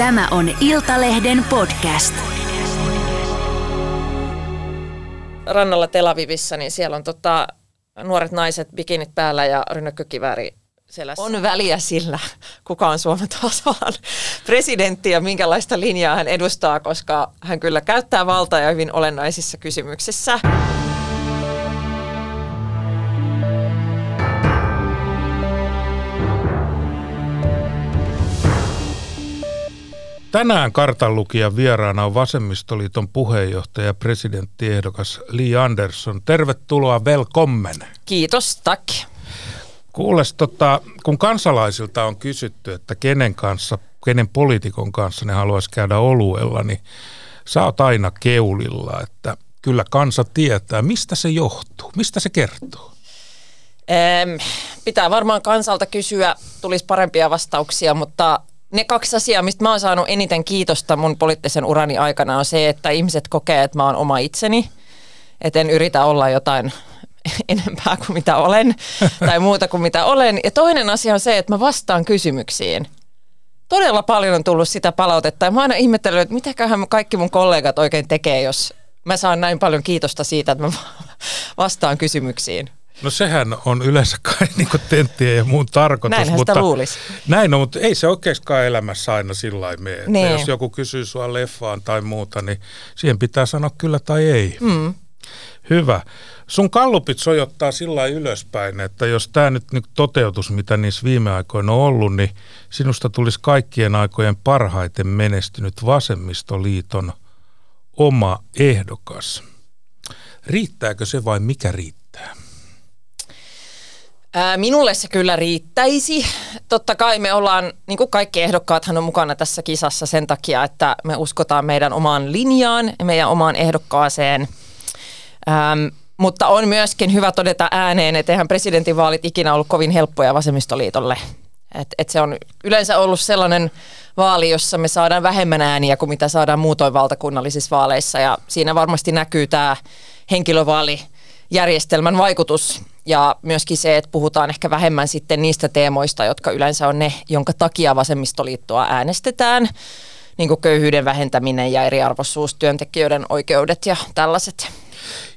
Tämä on Iltalehden podcast. Rannalla Tel Avivissa, niin siellä on tota, nuoret naiset bikinit päällä ja rynnäkkökivääri selässä. On väliä sillä, kuka on Suomen tasavallan presidentti ja minkälaista linjaa hän edustaa, koska hän kyllä käyttää valtaa ja hyvin olennaisissa kysymyksissä. Tänään kartanlukijan vieraana on Vasemmistoliiton puheenjohtaja ja presidenttiehdokas Li Andersson. Tervetuloa, velkommen. Kiitos, tack. Kuules, tota, kun kansalaisilta on kysytty, että kenen kanssa, kenen poliitikon kanssa ne haluaisi käydä oluella, niin sä oot aina keulilla, että kyllä kansa tietää. Mistä se johtuu? Mistä se kertoo? Ähm, pitää varmaan kansalta kysyä, tulisi parempia vastauksia, mutta ne kaksi asiaa, mistä mä oon saanut eniten kiitosta mun poliittisen urani aikana on se, että ihmiset kokee, että mä oon oma itseni. Että en yritä olla jotain enempää kuin mitä olen tai muuta kuin mitä olen. Ja toinen asia on se, että mä vastaan kysymyksiin. Todella paljon on tullut sitä palautetta ja mä oon aina ihmetellyt, että mitäköhän kaikki mun kollegat oikein tekee, jos mä saan näin paljon kiitosta siitä, että mä vastaan kysymyksiin. No sehän on yleensä kai niin tenttien ja muun tarkoitus. Näinhän mutta, sitä luulisi. Näin on, mutta ei se oikeastaan elämässä aina sillä lailla mene. Niin. Jos joku kysyy sua leffaan tai muuta, niin siihen pitää sanoa kyllä tai ei. Mm. Hyvä. Sun kallupit sojottaa sillä ylöspäin, että jos tämä nyt, nyt toteutus, mitä niissä viime aikoina on ollut, niin sinusta tulisi kaikkien aikojen parhaiten menestynyt vasemmistoliiton oma ehdokas. Riittääkö se vai mikä riittää? Ää, minulle se kyllä riittäisi. Totta kai me ollaan, niin kuin kaikki ehdokkaathan on mukana tässä kisassa sen takia, että me uskotaan meidän omaan linjaan ja meidän omaan ehdokkaaseen. Ähm, mutta on myöskin hyvä todeta ääneen, että eihän presidentinvaalit ikinä ollut kovin helppoja vasemmistoliitolle. Et, et se on yleensä ollut sellainen vaali, jossa me saadaan vähemmän ääniä kuin mitä saadaan muutoin valtakunnallisissa vaaleissa. Ja siinä varmasti näkyy tämä henkilövaalijärjestelmän vaikutus ja myöskin se, että puhutaan ehkä vähemmän sitten niistä teemoista, jotka yleensä on ne, jonka takia vasemmistoliittoa äänestetään, niin kuin köyhyyden vähentäminen ja eriarvoisuus, työntekijöiden oikeudet ja tällaiset.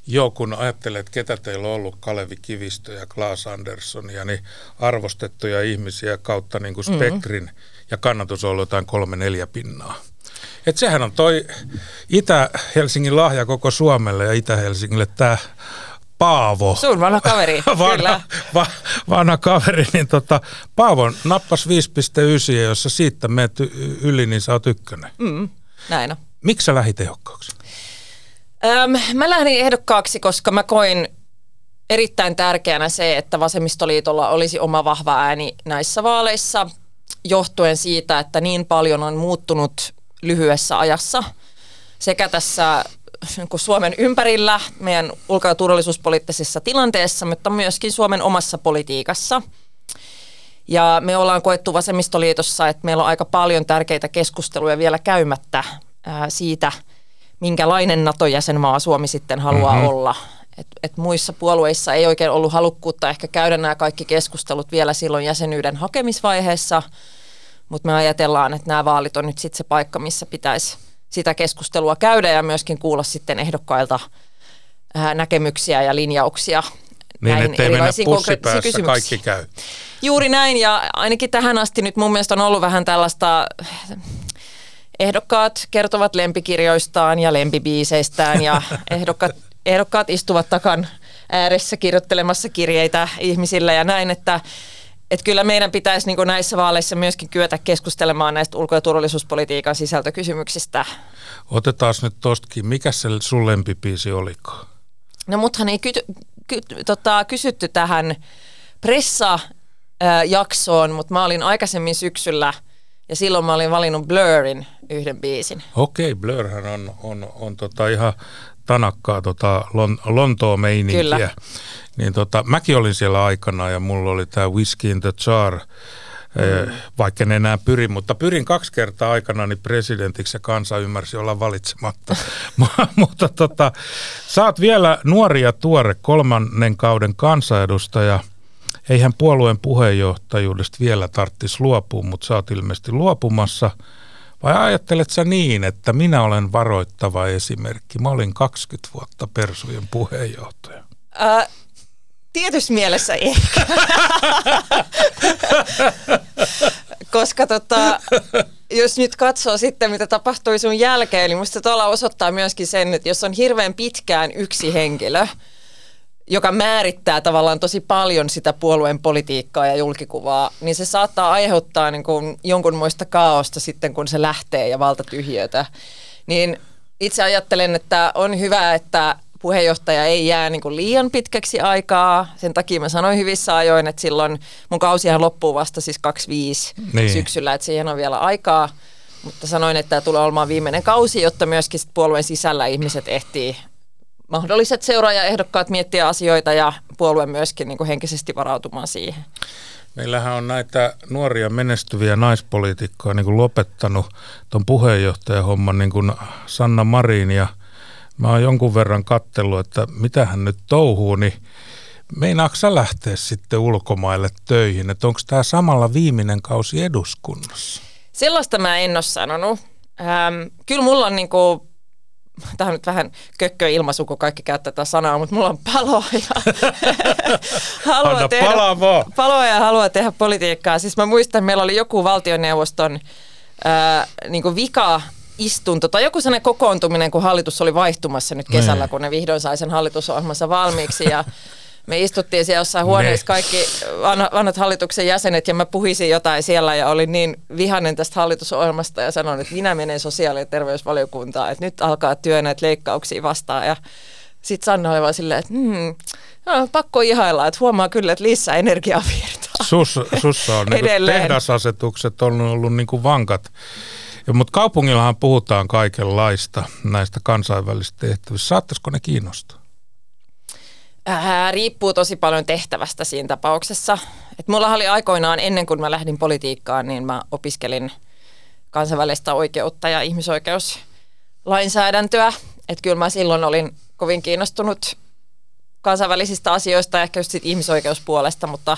Joo, kun ajattelet, ketä teillä on ollut, Kalevi Kivistö ja Klaas Andersson, niin arvostettuja ihmisiä kautta niin kuin spektrin, mm-hmm. ja kannatus on ollut jotain kolme neljä pinnaa. Et sehän on toi Itä-Helsingin lahja koko Suomelle ja Itä-Helsingille tämä Paavo. Sun vanha kaveri, vanha, kyllä. Va, vanha kaveri, niin tota, Paavo nappas 5,9 ja jos sä siitä menet yli, niin sä oot ykkönen. Mm, näin on. Miksi sä lähit ehdokkaaksi? Öm, mä lähdin ehdokkaaksi, koska mä koin erittäin tärkeänä se, että vasemmistoliitolla olisi oma vahva ääni näissä vaaleissa, johtuen siitä, että niin paljon on muuttunut lyhyessä ajassa sekä tässä niin Suomen ympärillä, meidän ulko- ja turvallisuuspoliittisessa tilanteessa, mutta myöskin Suomen omassa politiikassa. Ja me ollaan koettu vasemmistoliitossa, että meillä on aika paljon tärkeitä keskusteluja vielä käymättä ää, siitä, minkälainen NATO-jäsenmaa Suomi sitten haluaa mm-hmm. olla. Et, et muissa puolueissa ei oikein ollut halukkuutta ehkä käydä nämä kaikki keskustelut vielä silloin jäsenyyden hakemisvaiheessa, mutta me ajatellaan, että nämä vaalit on nyt sitten se paikka, missä pitäisi sitä keskustelua käydä ja myöskin kuulla sitten ehdokkailta näkemyksiä ja linjauksia niin, näihin erilaisiin konkreettisiin kysymyksiin. kaikki käy. Juuri näin ja ainakin tähän asti nyt mun mielestä on ollut vähän tällaista ehdokkaat kertovat lempikirjoistaan ja lempibiiseistään ja ehdokkaat, ehdokkaat istuvat takan ääressä kirjoittelemassa kirjeitä ihmisille ja näin, että että kyllä meidän pitäisi niin näissä vaaleissa myöskin kyetä keskustelemaan näistä ulko- ja turvallisuuspolitiikan sisältökysymyksistä. Otetaan nyt tostakin. Mikä se sun lempipiisi olikaan? No muthan ei ky- ky- tota, kysytty tähän pressa-jaksoon, mutta mä olin aikaisemmin syksyllä ja silloin mä olin valinnut Blurrin yhden biisin. Okei, okay, Blurhan on, on, on tota ihan tanakkaa tota Lon- Lontoa meininkiä. Kyllä. Niin tota, mäkin olin siellä aikana ja mulla oli tämä Whiskey in the Jar, mm. vaikka en enää pyri, mutta pyrin kaksi kertaa aikana niin presidentiksi ja kansa ymmärsi olla valitsematta. mutta tota, sä oot vielä nuori ja tuore kolmannen kauden kansanedustaja. Eihän puolueen puheenjohtajuudesta vielä tarttisi luopua, mutta sä oot ilmeisesti luopumassa. Vai ajattelet sä niin, että minä olen varoittava esimerkki? Mä olin 20 vuotta Persujen puheenjohtaja. Ää, tietysti mielessä ehkä. Koska tota, jos nyt katsoo sitten, mitä tapahtui sun jälkeen, niin musta tuolla osoittaa myöskin sen, että jos on hirveän pitkään yksi henkilö, joka määrittää tavallaan tosi paljon sitä puolueen politiikkaa ja julkikuvaa, niin se saattaa aiheuttaa niin kuin jonkunmoista kaaosta sitten, kun se lähtee ja valtatyhjötä. Niin itse ajattelen, että on hyvä, että puheenjohtaja ei jää niin kuin liian pitkäksi aikaa. Sen takia mä sanoin hyvissä ajoin, että silloin mun kausihan loppuu vasta siis 25 niin. syksyllä, että siihen on vielä aikaa. Mutta sanoin, että tämä tulee olemaan viimeinen kausi, jotta myöskin puolueen sisällä ihmiset ehtii mahdolliset seuraajaehdokkaat miettiä asioita ja puolue myöskin niin kuin henkisesti varautumaan siihen. Meillähän on näitä nuoria menestyviä naispoliitikkoja niin kuin lopettanut tuon puheenjohtajahomman niin kuin Sanna Marin ja mä oon jonkun verran kattellut, että mitä hän nyt touhuu, niin meinaatko sä lähteä sitten ulkomaille töihin, että onko tämä samalla viimeinen kausi eduskunnassa? Sellaista mä en ole sanonut. Ähm, kyllä mulla on niinku tämä on nyt vähän kökkö ilmaisu, kun kaikki käyttää tätä sanaa, mutta mulla on palo ja haluaa tehdä, paloa ja haluaa tehdä politiikkaa. Siis mä muistan, että meillä oli joku valtioneuvoston ää, niin kuin vika istunto tai joku sellainen kokoontuminen, kun hallitus oli vaihtumassa nyt kesällä, niin. kun ne vihdoin sai sen hallitusohjelmansa valmiiksi ja me istuttiin siellä jossain huoneessa kaikki vanhat hallituksen jäsenet ja mä puhisin jotain siellä ja olin niin vihainen tästä hallitusohjelmasta ja sanoin, että minä menen sosiaali- ja terveysvaliokuntaan, että nyt alkaa työ näitä leikkauksia vastaan ja sitten Sanna oli vaan silleen, että hmm, no, pakko ihailla, että huomaa kyllä, että lisää energiaa virtaa. Sus, sussa on niin tehdasasetukset on ollut niin kuin vankat. Mutta kaupungillahan puhutaan kaikenlaista näistä kansainvälisistä tehtävistä. Saattaisiko ne kiinnostaa? Ää, riippuu tosi paljon tehtävästä siinä tapauksessa. Et mulla oli aikoinaan, ennen kuin mä lähdin politiikkaan, niin mä opiskelin kansainvälistä oikeutta ja ihmisoikeuslainsäädäntöä. Että kyllä mä silloin olin kovin kiinnostunut kansainvälisistä asioista ja ehkä just sit ihmisoikeuspuolesta, mutta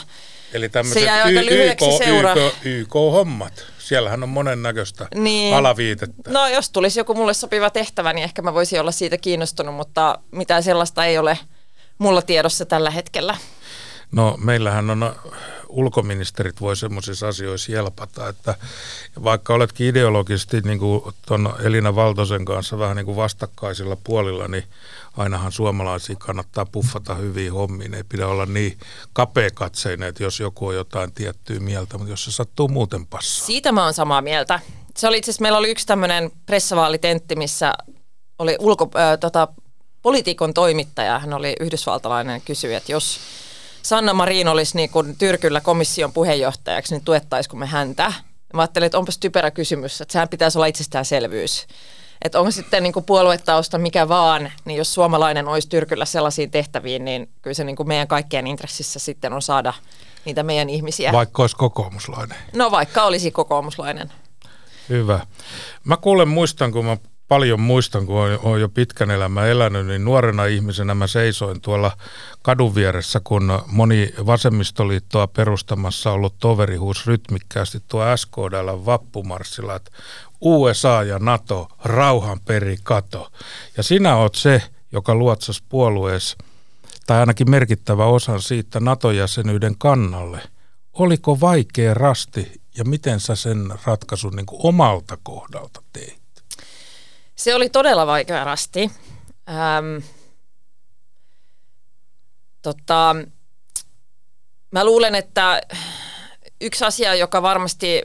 Eli se jäi aika lyhyeksi YK, seura. YK, YK-hommat. Siellähän on monennäköistä niin. alaviitettä. No jos tulisi joku mulle sopiva tehtävä, niin ehkä mä voisin olla siitä kiinnostunut, mutta mitään sellaista ei ole – mulla tiedossa tällä hetkellä? No meillähän on ulkoministerit voi semmoisissa asioissa jelpata, että vaikka oletkin ideologisesti niin kuin tuon Elina Valtosen kanssa vähän niin kuin vastakkaisilla puolilla, niin ainahan suomalaisia kannattaa puffata hyviin hommiin. Ei pidä olla niin kapeakatseinen, että jos joku on jotain tiettyä mieltä, mutta jos se sattuu muuten passaa. Siitä mä oon samaa mieltä. Se oli itse asiassa, meillä oli yksi tämmöinen pressavaalitentti, missä oli ulko, äh, tota, poliitikon toimittaja, hän oli yhdysvaltalainen, kysyi, että jos Sanna Marin olisi niin kuin Tyrkyllä komission puheenjohtajaksi, niin tuettaisiko me häntä? Mä ajattelin, että onpas typerä kysymys, että sehän pitäisi olla itsestäänselvyys. Että onko sitten niin kuin puoluetausta mikä vaan, niin jos suomalainen olisi Tyrkyllä sellaisiin tehtäviin, niin kyllä se niin kuin meidän kaikkien intressissä sitten on saada niitä meidän ihmisiä. Vaikka olisi kokoomuslainen. No vaikka olisi kokoomuslainen. Hyvä. Mä kuulen muistan, kun mä paljon muistan, kun olen jo pitkän elämän elänyt, niin nuorena ihmisenä mä seisoin tuolla kadun vieressä, kun moni vasemmistoliittoa perustamassa ollut toveri huusi rytmikkäästi tuo SKDL vappumarssilla, että USA ja NATO, rauhan peri kato. Ja sinä oot se, joka luotsasi puolueessa, tai ainakin merkittävä osan siitä NATO-jäsenyyden kannalle. Oliko vaikea rasti ja miten sä sen ratkaisun niin omalta kohdalta teit? Se oli todella vaikea rasti. Ähm, tota, mä luulen, että yksi asia, joka varmasti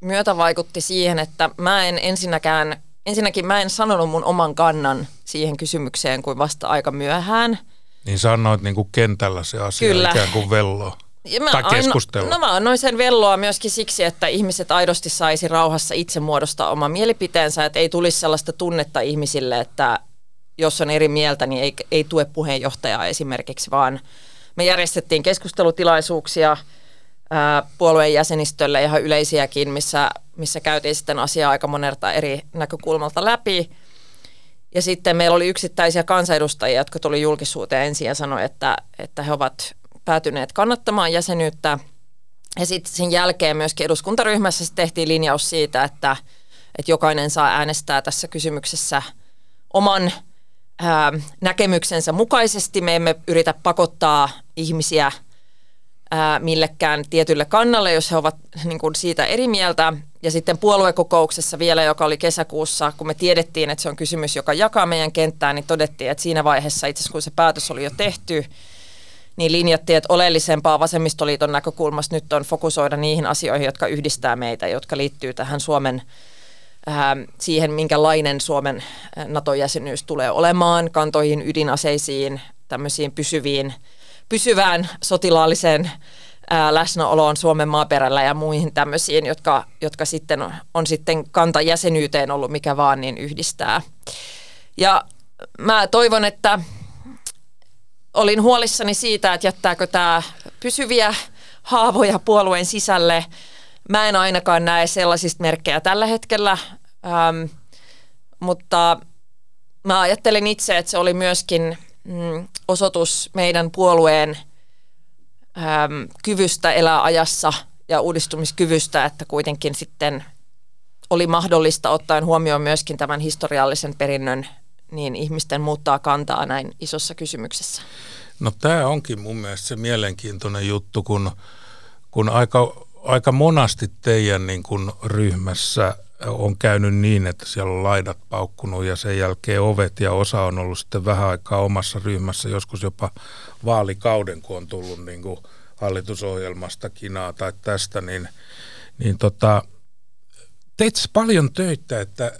myötä vaikutti siihen, että mä en ensinnäkään, ensinnäkin mä en sanonut mun oman kannan siihen kysymykseen kuin vasta aika myöhään. Niin sanoit niin kuin kentällä se asia Kyllä. ikään kuin vello. Ja mä tai keskustella. Anno, no mä annoin sen velloa myöskin siksi, että ihmiset aidosti saisi rauhassa itse muodostaa oma mielipiteensä, että ei tulisi sellaista tunnetta ihmisille, että jos on eri mieltä, niin ei, ei tue puheenjohtajaa esimerkiksi, vaan me järjestettiin keskustelutilaisuuksia ää, puolueen jäsenistölle ihan yleisiäkin, missä, missä käytiin sitten asiaa aika monelta eri näkökulmalta läpi. Ja sitten meillä oli yksittäisiä kansanedustajia, jotka tuli julkisuuteen ensin ja sanoi, että, että he ovat päätyneet kannattamaan jäsenyyttä. Ja sitten sen jälkeen myöskin eduskuntaryhmässä tehtiin linjaus siitä, että että jokainen saa äänestää tässä kysymyksessä oman ää, näkemyksensä mukaisesti. Me emme yritä pakottaa ihmisiä ää, millekään tietylle kannalle, jos he ovat niin kuin siitä eri mieltä. Ja sitten puoluekokouksessa vielä, joka oli kesäkuussa, kun me tiedettiin, että se on kysymys, joka jakaa meidän kenttää, niin todettiin, että siinä vaiheessa itse asiassa kun se päätös oli jo tehty, niin linjattiin, että oleellisempaa vasemmistoliiton näkökulmasta nyt on fokusoida niihin asioihin, jotka yhdistää meitä, jotka liittyy tähän Suomen ää, siihen, minkälainen Suomen NATO-jäsenyys tulee olemaan, kantoihin, ydinaseisiin, tämmöisiin pysyviin, pysyvään sotilaalliseen ää, läsnäoloon Suomen maaperällä ja muihin tämmöisiin, jotka, jotka sitten on, on sitten kanta jäsenyyteen ollut mikä vaan, niin yhdistää. Ja mä toivon, että olin huolissani siitä, että jättääkö tämä pysyviä haavoja puolueen sisälle. Mä en ainakaan näe sellaisista merkkejä tällä hetkellä, ähm, mutta mä ajattelen itse, että se oli myöskin mm, osoitus meidän puolueen ähm, kyvystä elää ajassa ja uudistumiskyvystä, että kuitenkin sitten oli mahdollista ottaen huomioon myöskin tämän historiallisen perinnön niin ihmisten muuttaa kantaa näin isossa kysymyksessä? No tämä onkin mun mielestä se mielenkiintoinen juttu, kun, kun aika, aika monasti teidän niin kun ryhmässä on käynyt niin, että siellä on laidat paukkunut ja sen jälkeen ovet ja osa on ollut sitten vähän aikaa omassa ryhmässä, joskus jopa vaalikauden, kun on tullut niin kuin hallitusohjelmasta kinaa tai tästä, niin, niin tota, teit paljon töitä, että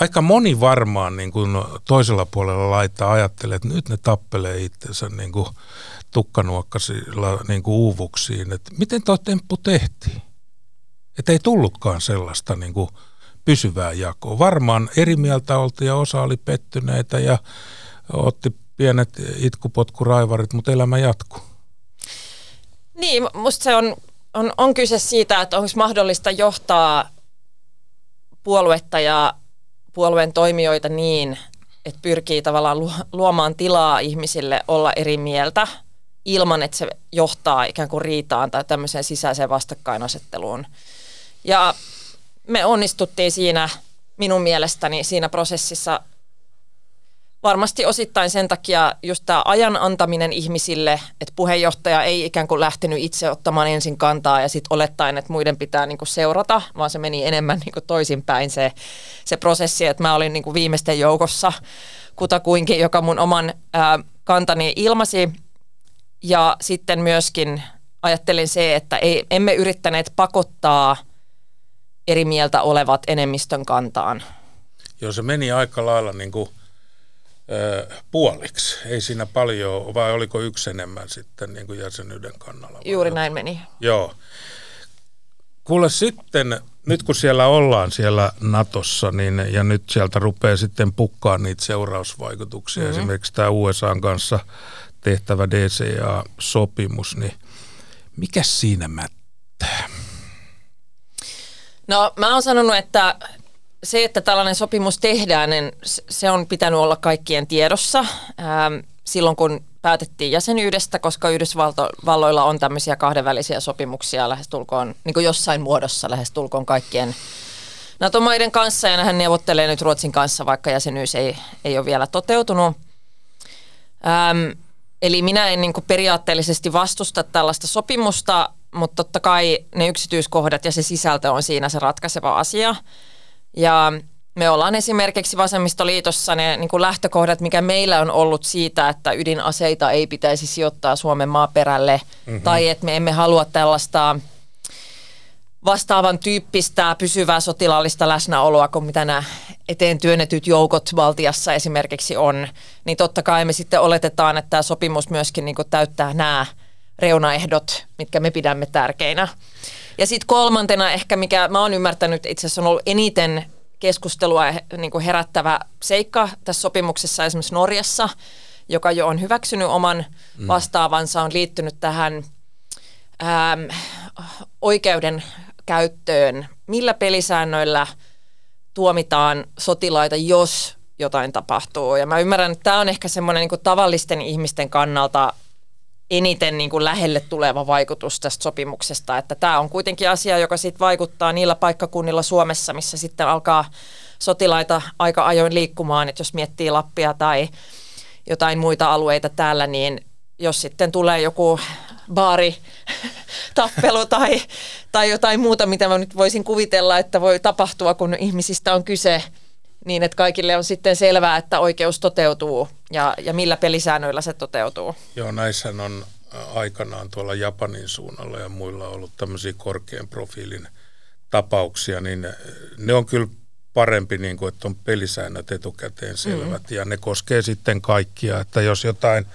aika moni varmaan niin kuin toisella puolella laittaa ajattelee, että nyt ne tappelee itsensä niin kuin tukkanuokkasilla niin kuin uuvuksiin. Että miten tuo temppu tehtiin? Että ei tullutkaan sellaista niin kuin pysyvää jakoa. Varmaan eri mieltä oltiin ja osa oli pettyneitä ja otti pienet itkupotkuraivarit, mutta elämä jatkuu. Niin, musta se on, on, on kyse siitä, että onko mahdollista johtaa puoluetta ja puolueen toimijoita niin, että pyrkii tavallaan luomaan tilaa ihmisille olla eri mieltä ilman, että se johtaa ikään kuin riitaan tai tämmöiseen sisäiseen vastakkainasetteluun. Ja me onnistuttiin siinä minun mielestäni siinä prosessissa varmasti osittain sen takia just tämä ajan antaminen ihmisille, että puheenjohtaja ei ikään kuin lähtenyt itse ottamaan ensin kantaa ja sitten olettaen, että muiden pitää niin kuin seurata, vaan se meni enemmän niin kuin toisinpäin se, se prosessi, että mä olin niin kuin viimeisten joukossa kutakuinkin, joka mun oman ää, kantani ilmasi ja sitten myöskin ajattelin se, että ei, emme yrittäneet pakottaa eri mieltä olevat enemmistön kantaan. Joo, se meni aika lailla niin kuin – puoliksi. Ei siinä paljon, vai oliko yksi enemmän sitten niin kuin jäsenyyden kannalla? Juuri näin meni. Joo. Kuule sitten, nyt kun siellä ollaan siellä Natossa, niin, ja nyt sieltä rupeaa sitten pukkaa niitä seurausvaikutuksia, mm-hmm. esimerkiksi tämä USAn kanssa tehtävä DCA-sopimus, niin mikä siinä mättää? No mä oon sanonut, että se, että tällainen sopimus tehdään, niin se on pitänyt olla kaikkien tiedossa ähm, silloin, kun päätettiin jäsenyydestä, koska Yhdysvalloilla on tämmöisiä kahdenvälisiä sopimuksia lähestulkoon, niin kuin jossain muodossa lähestulkoon kaikkien NATO-maiden kanssa, ja hän neuvottelee nyt Ruotsin kanssa, vaikka jäsenyys ei, ei ole vielä toteutunut. Ähm, eli minä en niin kuin periaatteellisesti vastusta tällaista sopimusta, mutta totta kai ne yksityiskohdat ja se sisältö on siinä se ratkaiseva asia – ja me ollaan esimerkiksi Vasemmistoliitossa ne niin kuin lähtökohdat, mikä meillä on ollut siitä, että ydinaseita ei pitäisi sijoittaa Suomen maaperälle, mm-hmm. tai että me emme halua tällaista vastaavan tyyppistä pysyvää sotilaallista läsnäoloa kuin mitä nämä eteen työnnetyt joukot valtiassa esimerkiksi on, niin totta kai me sitten oletetaan, että tämä sopimus myöskin niin täyttää nämä reunaehdot, mitkä me pidämme tärkeinä. Ja sitten kolmantena ehkä, mikä mä oon ymmärtänyt itse asiassa on ollut eniten keskustelua niin kuin herättävä seikka tässä sopimuksessa esimerkiksi Norjassa, joka jo on hyväksynyt oman mm. vastaavansa, on liittynyt tähän äm, oikeuden käyttöön. Millä pelisäännöillä tuomitaan sotilaita, jos jotain tapahtuu. Ja mä ymmärrän, että tämä on ehkä semmoinen niin tavallisten ihmisten kannalta eniten niin kuin lähelle tuleva vaikutus tästä sopimuksesta. Että tämä on kuitenkin asia, joka sitten vaikuttaa niillä paikkakunnilla Suomessa, missä sitten alkaa sotilaita aika ajoin liikkumaan. Että jos miettii Lappia tai jotain muita alueita täällä, niin jos sitten tulee joku baari tappelu tai, tai jotain muuta, mitä mä nyt voisin kuvitella, että voi tapahtua, kun ihmisistä on kyse, niin että kaikille on sitten selvää, että oikeus toteutuu ja, ja millä pelisäännöillä se toteutuu. Joo, näissä on aikanaan tuolla Japanin suunnalla ja muilla ollut tämmöisiä korkean profiilin tapauksia, niin ne on kyllä parempi, niin kuin, että on pelisäännöt etukäteen selvät mm. ja ne koskee sitten kaikkia, että jos jotain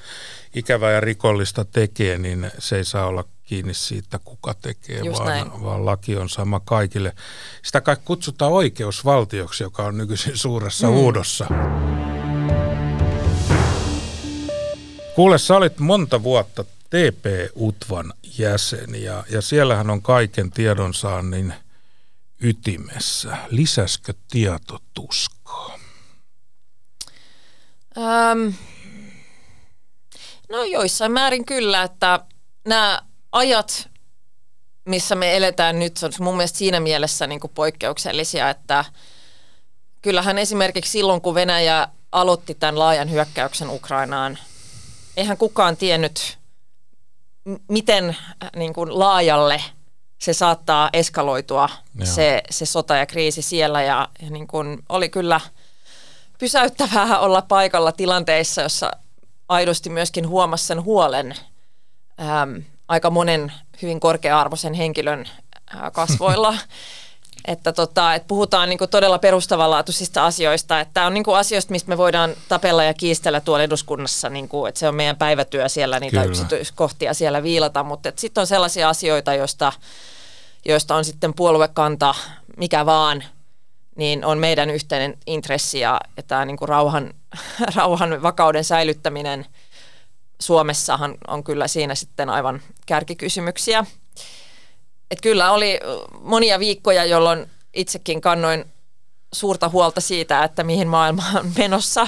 ikävää ja rikollista tekee, niin se ei saa olla kiinni siitä, kuka tekee, vaan, vaan laki on sama kaikille. Sitä kai kutsutaan oikeusvaltioksi, joka on nykyisin suuressa mm. huudossa. Kuule, sä olit monta vuotta TP-UTVAN jäsen ja, ja siellähän on kaiken tiedonsaannin ytimessä. Lisäskö tieto tuskaa? Um, no joissain määrin kyllä, että nämä ajat, missä me eletään nyt, on mun mielestä siinä mielessä niin kuin poikkeuksellisia, että kyllähän esimerkiksi silloin, kun Venäjä aloitti tämän laajan hyökkäyksen Ukrainaan, eihän kukaan tiennyt, miten äh, niin kuin laajalle se saattaa eskaloitua, se, se sota ja kriisi siellä. Ja, ja niin kuin oli kyllä pysäyttävää olla paikalla tilanteissa, jossa aidosti myöskin huomasi sen huolen äm, aika monen hyvin korkea-arvoisen henkilön ää, kasvoilla. että, tota, että puhutaan niinku todella perustavanlaatuisista asioista. Että tämä on niinku asioista, mistä me voidaan tapella ja kiistellä tuolla eduskunnassa. Niinku, että se on meidän päivätyö siellä, niitä Kyllä. yksityiskohtia siellä viilata. Mutta sitten on sellaisia asioita, joista, joista on sitten puoluekanta, mikä vaan, niin on meidän yhteinen intressi ja, ja tämä niinku rauhan, rauhan vakauden säilyttäminen – Suomessahan on kyllä siinä sitten aivan kärkikysymyksiä. Et kyllä oli monia viikkoja, jolloin itsekin kannoin suurta huolta siitä, että mihin maailma on menossa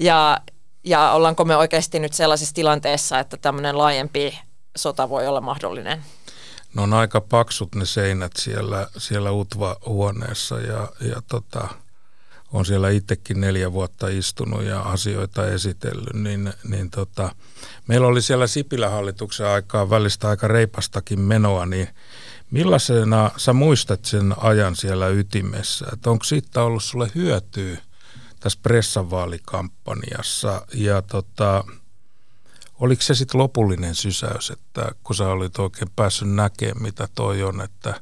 ja, ja ollaanko me oikeasti nyt sellaisessa tilanteessa, että tämmöinen laajempi sota voi olla mahdollinen. No on aika paksut ne seinät siellä, siellä UTVA-huoneessa ja, ja tota, on siellä itsekin neljä vuotta istunut ja asioita esitellyt, niin, niin tota, meillä oli siellä Sipilä-hallituksen aikaa välistä aika reipastakin menoa, niin millaisena sä muistat sen ajan siellä ytimessä? Että onko siitä ollut sulle hyötyä tässä pressavaalikampanjassa ja tota, oliko se sitten lopullinen sysäys, että kun sä olit oikein päässyt näkemään, mitä toi on, että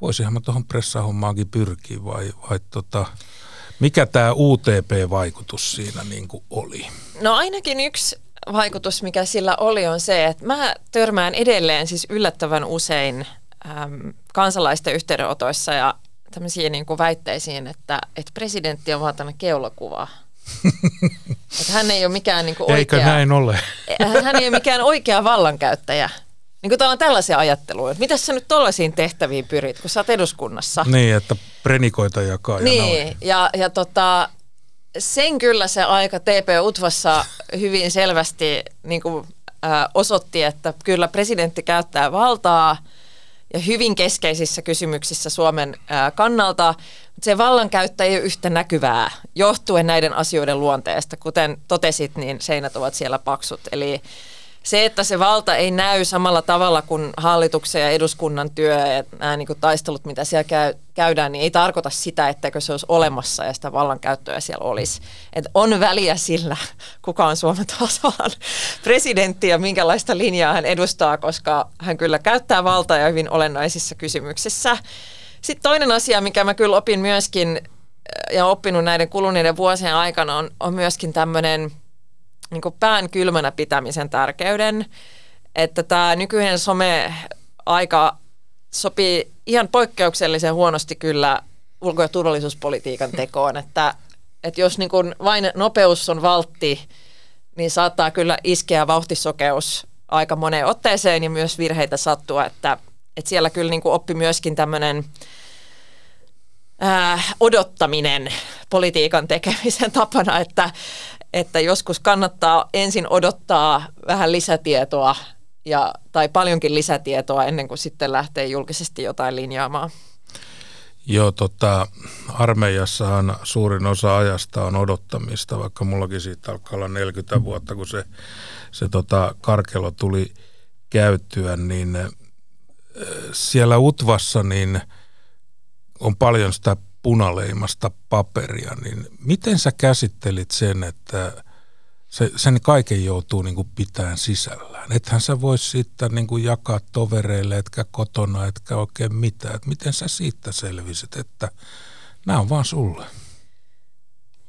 voisihan mä tuohon pressahommaankin pyrkiä vai, vai tota, mikä tämä UTP-vaikutus siinä niin kuin oli? No ainakin yksi vaikutus, mikä sillä oli, on se, että mä törmään edelleen siis yllättävän usein äm, kansalaisten yhteydenotoissa ja tämmöisiin niin kuin väitteisiin, että, että presidentti on vaan tämmöinen keulakuva. että hän ei ole mikään niin kuin oikea... Eikö näin ole? hän ei ole mikään oikea vallankäyttäjä. Niin kuin on tällaisia ajatteluja, että mitä sä nyt tollaisiin tehtäviin pyrit, kun sä oot eduskunnassa? Niin, että prenikoita jakaa ja Niin, noin. ja, ja tota, sen kyllä se aika TP-UTVassa hyvin selvästi niin kuin, ä, osoitti, että kyllä presidentti käyttää valtaa ja hyvin keskeisissä kysymyksissä Suomen ä, kannalta, mutta se vallankäyttö ei ole yhtä näkyvää johtuen näiden asioiden luonteesta. Kuten totesit, niin seinät ovat siellä paksut, eli se, että se valta ei näy samalla tavalla kuin hallituksen ja eduskunnan työ ja nämä niin taistelut, mitä siellä käy, käydään, niin ei tarkoita sitä, etteikö se olisi olemassa ja sitä vallankäyttöä siellä olisi. Et on väliä sillä, kuka on Suomen tasavallan presidentti ja minkälaista linjaa hän edustaa, koska hän kyllä käyttää valtaa ja hyvin olennaisissa kysymyksissä. Sitten toinen asia, mikä mä kyllä opin myöskin ja oppinut näiden kuluneiden vuosien aikana, on, on myöskin tämmöinen – niin pään kylmänä pitämisen tärkeyden, että tämä nykyinen some-aika sopii ihan poikkeuksellisen huonosti kyllä ulko- ja turvallisuuspolitiikan tekoon, että, että jos niin kuin vain nopeus on valtti, niin saattaa kyllä iskeä vauhtisokeus aika moneen otteeseen ja myös virheitä sattua, että, että siellä kyllä niin kuin oppi myöskin tämmöinen odottaminen politiikan tekemisen tapana, että, että joskus kannattaa ensin odottaa vähän lisätietoa ja, tai paljonkin lisätietoa ennen kuin sitten lähtee julkisesti jotain linjaamaan. Joo, tota, armeijassahan suurin osa ajasta on odottamista, vaikka mullakin siitä alkaa olla 40 vuotta, kun se, se tota, karkelo tuli käyttyä, niin siellä Utvassa niin on paljon sitä punaleimasta paperia, niin miten sä käsittelit sen, että se, sen kaiken joutuu niin kuin pitämään sisällään. Ethän sä voi siitä niin kuin jakaa tovereille, etkä kotona, etkä oikein mitään. Et miten sä siitä selvisit, että nämä on vaan sulle?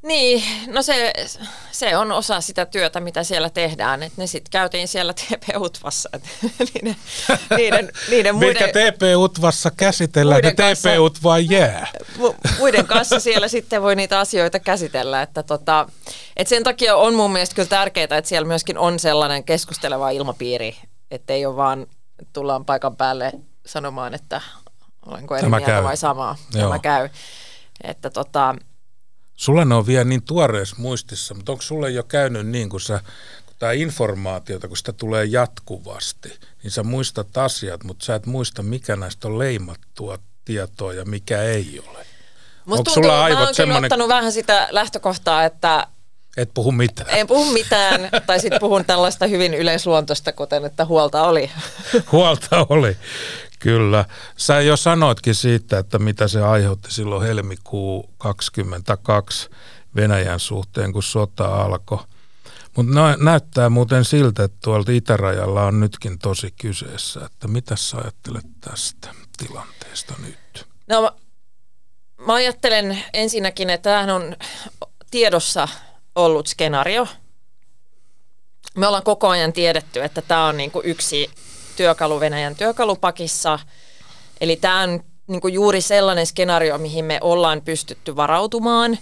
Niin, no se, se on osa sitä työtä, mitä siellä tehdään. Et ne sitten käytiin siellä TP-Utvassa. niiden, niiden, niiden muiden, Mikä TP-Utvassa käsitellään, että TP-Utva jää. Muiden kanssa siellä sitten voi niitä asioita käsitellä. Että tota, et sen takia on mun mielestä kyllä tärkeää, että siellä myöskin on sellainen keskusteleva ilmapiiri, että ei ole vaan, tullaan paikan päälle sanomaan, että olenko eri mieltä vai samaa. Joo. Tämä käy. Että tota, Sulla ne on vielä niin tuoreessa muistissa, mutta onko sulle jo käynyt niin, kun sä kun tämä informaatiota, kun sitä tulee jatkuvasti, niin sä muistat asiat, mutta sä et muista, mikä näistä on leimattua tietoa ja mikä ei ole. Musta Onko tuntuu, sulla aivot mä semmoinen... ottanut vähän sitä lähtökohtaa, että et puhu mitään. En puhu mitään, tai sitten puhun tällaista hyvin yleisluontoista, kuten että huolta oli. Huolta oli. Kyllä. Sä jo sanoitkin siitä, että mitä se aiheutti silloin helmikuu 22 Venäjän suhteen, kun sota alkoi. Mutta näyttää muuten siltä, että tuolta itärajalla on nytkin tosi kyseessä. Että mitä sä ajattelet tästä tilanteesta nyt? No mä, mä ajattelen ensinnäkin, että tämähän on tiedossa ollut skenaario. Me ollaan koko ajan tiedetty, että tämä on niinku yksi työkalu Venäjän työkalupakissa. Eli tämä on niin kuin juuri sellainen skenaario, mihin me ollaan pystytty varautumaan.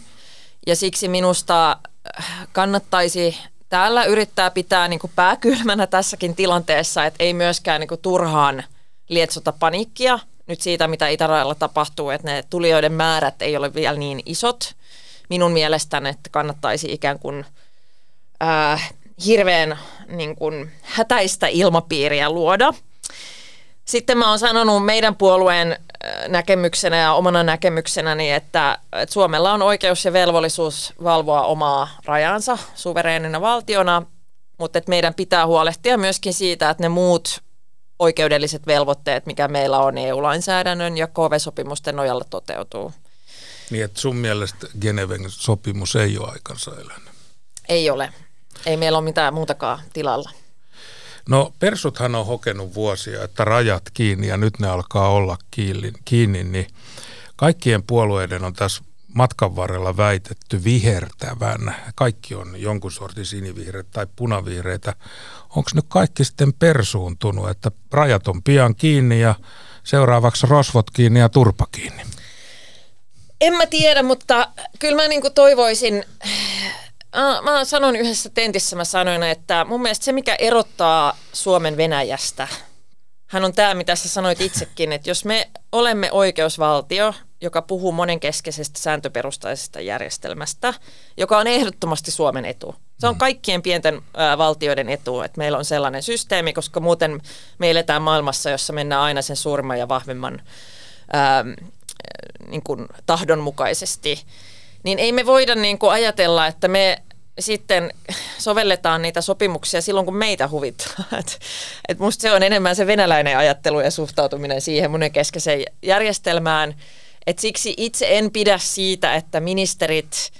Ja siksi minusta äh, kannattaisi täällä yrittää pitää niin kuin pääkylmänä tässäkin tilanteessa, että ei myöskään niin kuin turhaan lietsota paniikkia nyt siitä, mitä Itärajalla tapahtuu, että ne tulijoiden määrät ei ole vielä niin isot. Minun mielestäni, että kannattaisi ikään kuin äh, hirveän niin kuin, hätäistä ilmapiiriä luoda. Sitten mä oon sanonut meidän puolueen äh, näkemyksenä ja omana näkemyksenäni, että, että Suomella on oikeus ja velvollisuus valvoa omaa rajansa suvereenina valtiona, mutta että meidän pitää huolehtia myöskin siitä, että ne muut oikeudelliset velvoitteet, mikä meillä on EU-lainsäädännön ja KV-sopimusten nojalla toteutuu. Niin, että sun mielestä Geneven sopimus ei ole aikansa elänyt? Ei ole. Ei meillä ole mitään muutakaan tilalla. No persuthan on hokenut vuosia, että rajat kiinni ja nyt ne alkaa olla kiinni, kiinni niin kaikkien puolueiden on tässä matkan varrella väitetty vihertävän. Kaikki on jonkun sortin sinivihreitä tai punavihreitä. Onko nyt kaikki sitten persuuntunut, että rajat on pian kiinni ja seuraavaksi rosvot kiinni ja turpa kiinni? En mä tiedä, mutta kyllä mä niin toivoisin, Äh, mä sanon yhdessä tentissä, mä sanoin, että mun mielestä se, mikä erottaa Suomen Venäjästä, hän on tämä, mitä sä sanoit itsekin, että jos me olemme oikeusvaltio, joka puhuu monenkeskeisestä sääntöperustaisesta järjestelmästä, joka on ehdottomasti Suomen etu. Se on mm. kaikkien pienten ä, valtioiden etu, että meillä on sellainen systeemi, koska muuten me eletään maailmassa, jossa mennään aina sen suurimman ja vahvemman ä, niin kuin tahdon mukaisesti niin ei me voida niin kuin ajatella, että me sitten sovelletaan niitä sopimuksia silloin, kun meitä huvittaa. Et, et musta se on enemmän se venäläinen ajattelu ja suhtautuminen siihen monen keskeiseen järjestelmään. Et siksi itse en pidä siitä, että ministerit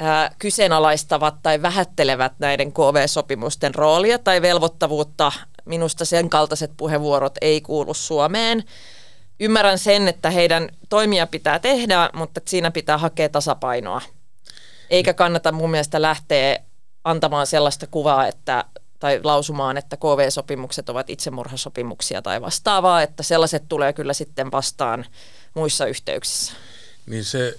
ää, kyseenalaistavat tai vähättelevät näiden KV-sopimusten roolia tai velvoittavuutta. Minusta sen kaltaiset puheenvuorot ei kuulu Suomeen ymmärrän sen, että heidän toimia pitää tehdä, mutta siinä pitää hakea tasapainoa. Eikä kannata mun mielestä lähteä antamaan sellaista kuvaa, että tai lausumaan, että KV-sopimukset ovat itsemurhasopimuksia tai vastaavaa, että sellaiset tulee kyllä sitten vastaan muissa yhteyksissä. Niin se,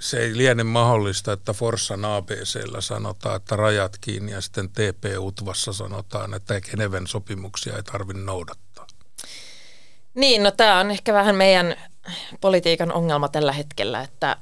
se ei liene mahdollista, että Forssan ABCllä sanotaan, että rajat kiinni ja sitten TP-Utvassa sanotaan, että Geneven sopimuksia ei tarvitse noudattaa. Niin, no tämä on ehkä vähän meidän politiikan ongelma tällä hetkellä, että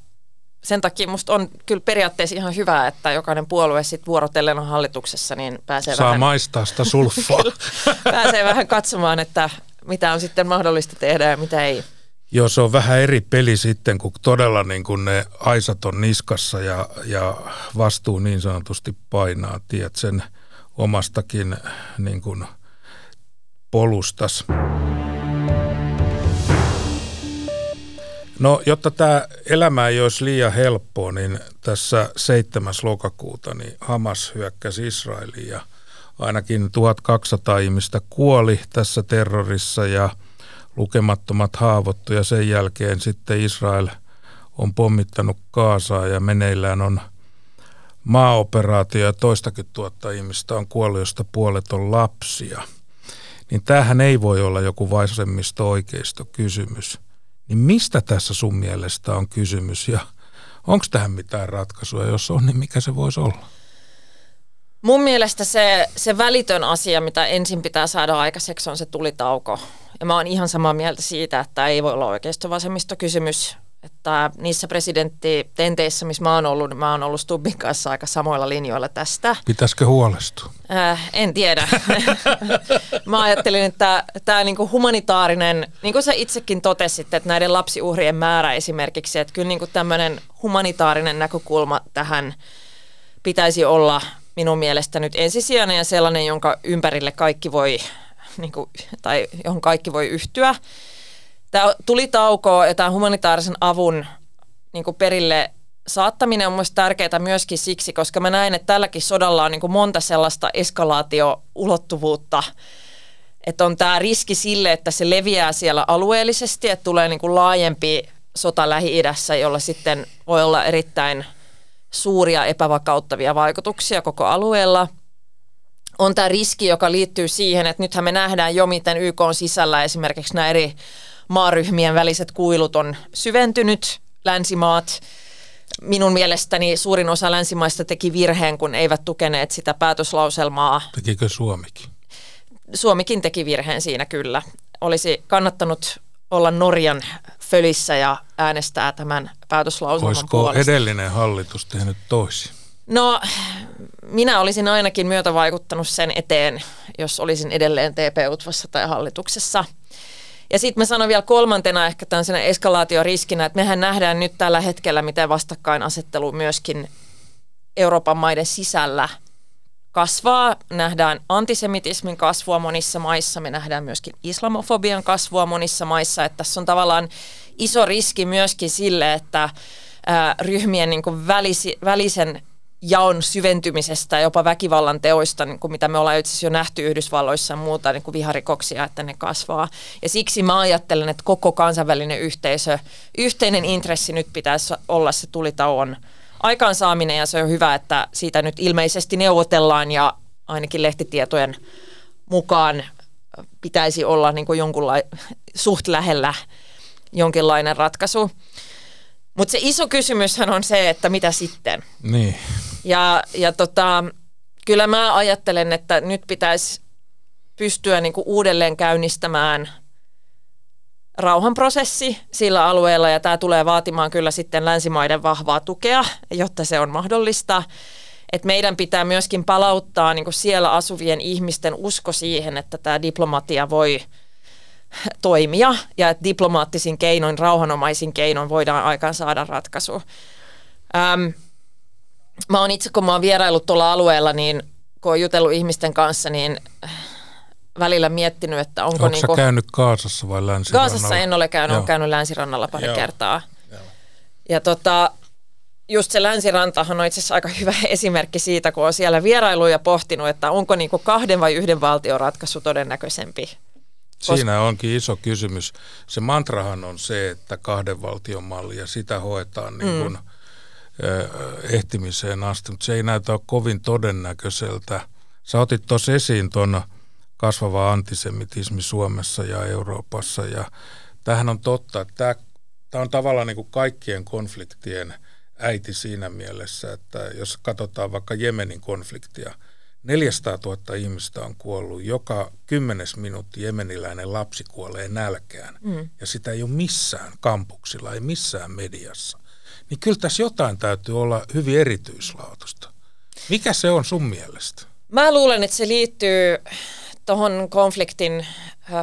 sen takia musta on kyllä periaatteessa ihan hyvä, että jokainen puolue sitten vuorotellen on hallituksessa, niin pääsee Saa vähän... maistaa sitä sulfaa. pääsee vähän katsomaan, että mitä on sitten mahdollista tehdä ja mitä ei. Joo, se on vähän eri peli sitten, kun todella niin kun ne aisat on niskassa ja, ja vastuu niin sanotusti painaa, tiedät sen omastakin niin kuin polustas. No, jotta tämä elämä ei olisi liian helppoa, niin tässä 7. lokakuuta niin Hamas hyökkäsi Israeliin ja ainakin 1200 ihmistä kuoli tässä terrorissa ja lukemattomat haavoittu ja sen jälkeen sitten Israel on pommittanut Kaasaa ja meneillään on maaoperaatio ja toistakin tuhatta ihmistä on kuollut, josta puolet on lapsia. Niin tämähän ei voi olla joku vasemmisto oikeisto kysymys. Niin mistä tässä sun mielestä on kysymys ja onko tähän mitään ratkaisua? Jos on, niin mikä se voisi olla? Mun mielestä se, se välitön asia, mitä ensin pitää saada aikaiseksi, on se tulitauko. Ja mä oon ihan samaa mieltä siitä, että ei voi olla oikeisto vasemmisto kysymys. Että niissä presidenttitenteissä, missä mä oon ollut, niin mä oon ollut Stubbin kanssa aika samoilla linjoilla tästä. Pitäisikö huolestua? Äh, en tiedä. mä ajattelin, että tämä niinku humanitaarinen, niin kuin sä itsekin totesit, että näiden lapsiuhrien määrä esimerkiksi, että kyllä niinku tämmöinen humanitaarinen näkökulma tähän pitäisi olla minun mielestä nyt ensisijainen ja sellainen, jonka ympärille kaikki voi, niinku, tai johon kaikki voi yhtyä. Tämä tuli tauko ja tämä humanitaarisen avun niin kuin perille saattaminen on mielestäni tärkeää myöskin siksi, koska mä näen, että tälläkin sodalla on niin kuin monta sellaista eskalaatio-ulottuvuutta, että on tämä riski sille, että se leviää siellä alueellisesti, että tulee niin kuin laajempi sota Lähi-idässä, jolla sitten voi olla erittäin suuria epävakauttavia vaikutuksia koko alueella. On tämä riski, joka liittyy siihen, että nythän me nähdään jo, miten YK on sisällä esimerkiksi nämä eri maaryhmien väliset kuilut on syventynyt. Länsimaat, minun mielestäni suurin osa länsimaista teki virheen, kun eivät tukeneet sitä päätöslauselmaa. Tekikö Suomikin? Suomikin teki virheen siinä kyllä. Olisi kannattanut olla Norjan fölissä ja äänestää tämän päätöslauselman Olisiko puolesta. edellinen hallitus tehnyt toisin? No, minä olisin ainakin myötävaikuttanut sen eteen, jos olisin edelleen TP-UTVassa tai hallituksessa – ja sitten mä sanon vielä kolmantena ehkä tämmöisenä eskalaatioriskinä, että mehän nähdään nyt tällä hetkellä, miten vastakkainasettelu myöskin Euroopan maiden sisällä kasvaa. Nähdään antisemitismin kasvua monissa maissa, me nähdään myöskin islamofobian kasvua monissa maissa, että tässä on tavallaan iso riski myöskin sille, että ryhmien niin kuin välisi, välisen jaon syventymisestä, jopa väkivallan teoista, niin kuin mitä me ollaan itse jo nähty Yhdysvalloissa ja muuta niin kuin viharikoksia, että ne kasvaa. Ja siksi mä ajattelen, että koko kansainvälinen yhteisö, yhteinen intressi nyt pitäisi olla se tulitauon aikaansaaminen ja se on hyvä, että siitä nyt ilmeisesti neuvotellaan ja ainakin lehtitietojen mukaan pitäisi olla niin kuin jonkunla- suht lähellä jonkinlainen ratkaisu. Mutta se iso kysymyshän on se, että mitä sitten? Niin. Ja, ja tota, kyllä mä ajattelen, että nyt pitäisi pystyä niinku uudelleen käynnistämään rauhanprosessi sillä alueella, ja tämä tulee vaatimaan kyllä sitten länsimaiden vahvaa tukea, jotta se on mahdollista. Et meidän pitää myöskin palauttaa niinku siellä asuvien ihmisten usko siihen, että tämä diplomatia voi – toimia ja että diplomaattisin keinoin, rauhanomaisin keinoin voidaan aikaan saada ratkaisu. Ähm, mä oon itse, kun mä oon vierailut tuolla alueella, niin kun oon jutellut ihmisten kanssa, niin välillä miettinyt, että onko... Onko niinku, käynyt Kaasassa vai länsirannalla? Kaasassa en ole käynyt, olen käynyt länsirannalla pari Joo. kertaa. Joo. Ja tota, just se länsirantahan on itse asiassa aika hyvä esimerkki siitä, kun on siellä vierailu ja pohtinut, että onko niinku kahden vai yhden valtion ratkaisu todennäköisempi. Siinä onkin iso kysymys. Se mantrahan on se, että kahden valtion malli ja sitä hoetaan niin kuin, eh, ehtimiseen asti, mutta se ei näytä ole kovin todennäköiseltä. Sä otit tuossa esiin tuon kasvava antisemitismi Suomessa ja Euroopassa ja tämähän on totta, että tämä, on tavallaan niin kuin kaikkien konfliktien äiti siinä mielessä, että jos katsotaan vaikka Jemenin konfliktia – 400 000 ihmistä on kuollut. Joka kymmenes minuutti jemeniläinen lapsi kuolee nälkään. Mm. Ja sitä ei ole missään kampuksilla, ei missään mediassa. Niin kyllä tässä jotain täytyy olla hyvin erityislaatusta. Mikä se on sun mielestä? Mä luulen, että se liittyy tuohon konfliktin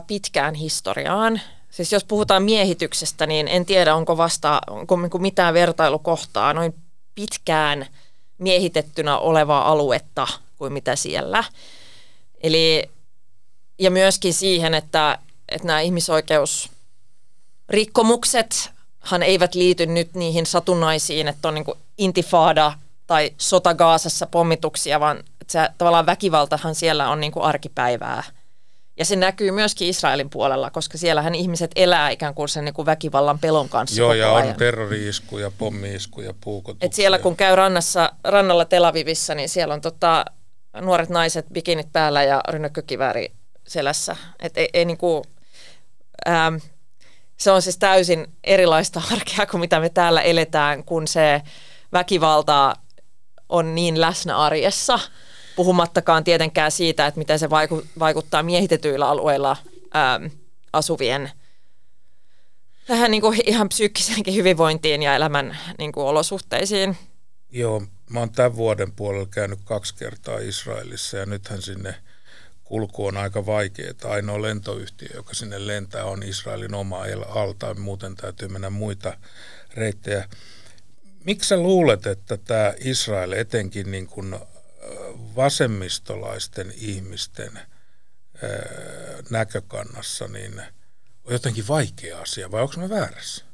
pitkään historiaan. Siis jos puhutaan miehityksestä, niin en tiedä, onko vasta onko niinku mitään vertailukohtaa noin pitkään miehitettynä olevaa aluetta kuin mitä siellä. Eli, ja myöskin siihen, että, että nämä ihmisoikeusrikkomuksethan eivät liity nyt niihin satunnaisiin, että on niin intifada tai sota Gaasassa pommituksia, vaan se tavallaan väkivaltahan siellä on niin kuin arkipäivää. Ja se näkyy myöskin Israelin puolella, koska siellähän ihmiset elää ikään kuin sen niin kuin väkivallan pelon kanssa Joo, ja ajan. on terrori-iskuja, pommi-iskuja, puukotuksia. Et siellä kun käy rannassa, rannalla Tel Avivissa, niin siellä on tota, nuoret naiset bikinit päällä ja rynnäkkökivääri selässä. Et ei, ei niinku, ähm, se on siis täysin erilaista arkea kuin mitä me täällä eletään, kun se väkivalta on niin läsnä arjessa, puhumattakaan tietenkään siitä, että miten se vaiku- vaikuttaa miehitetyillä alueilla ähm, asuvien vähän niin kuin ihan psyykkiseenkin hyvinvointiin ja elämän niin kuin olosuhteisiin. Joo, mä oon tämän vuoden puolella käynyt kaksi kertaa Israelissa ja nythän sinne kulku on aika vaikeaa. Ainoa lentoyhtiö, joka sinne lentää, on Israelin oma alta, muuten täytyy mennä muita reittejä. Miksi sä luulet, että tämä Israel etenkin niin kuin vasemmistolaisten ihmisten näkökannassa niin on jotenkin vaikea asia, vai onko mä väärässä?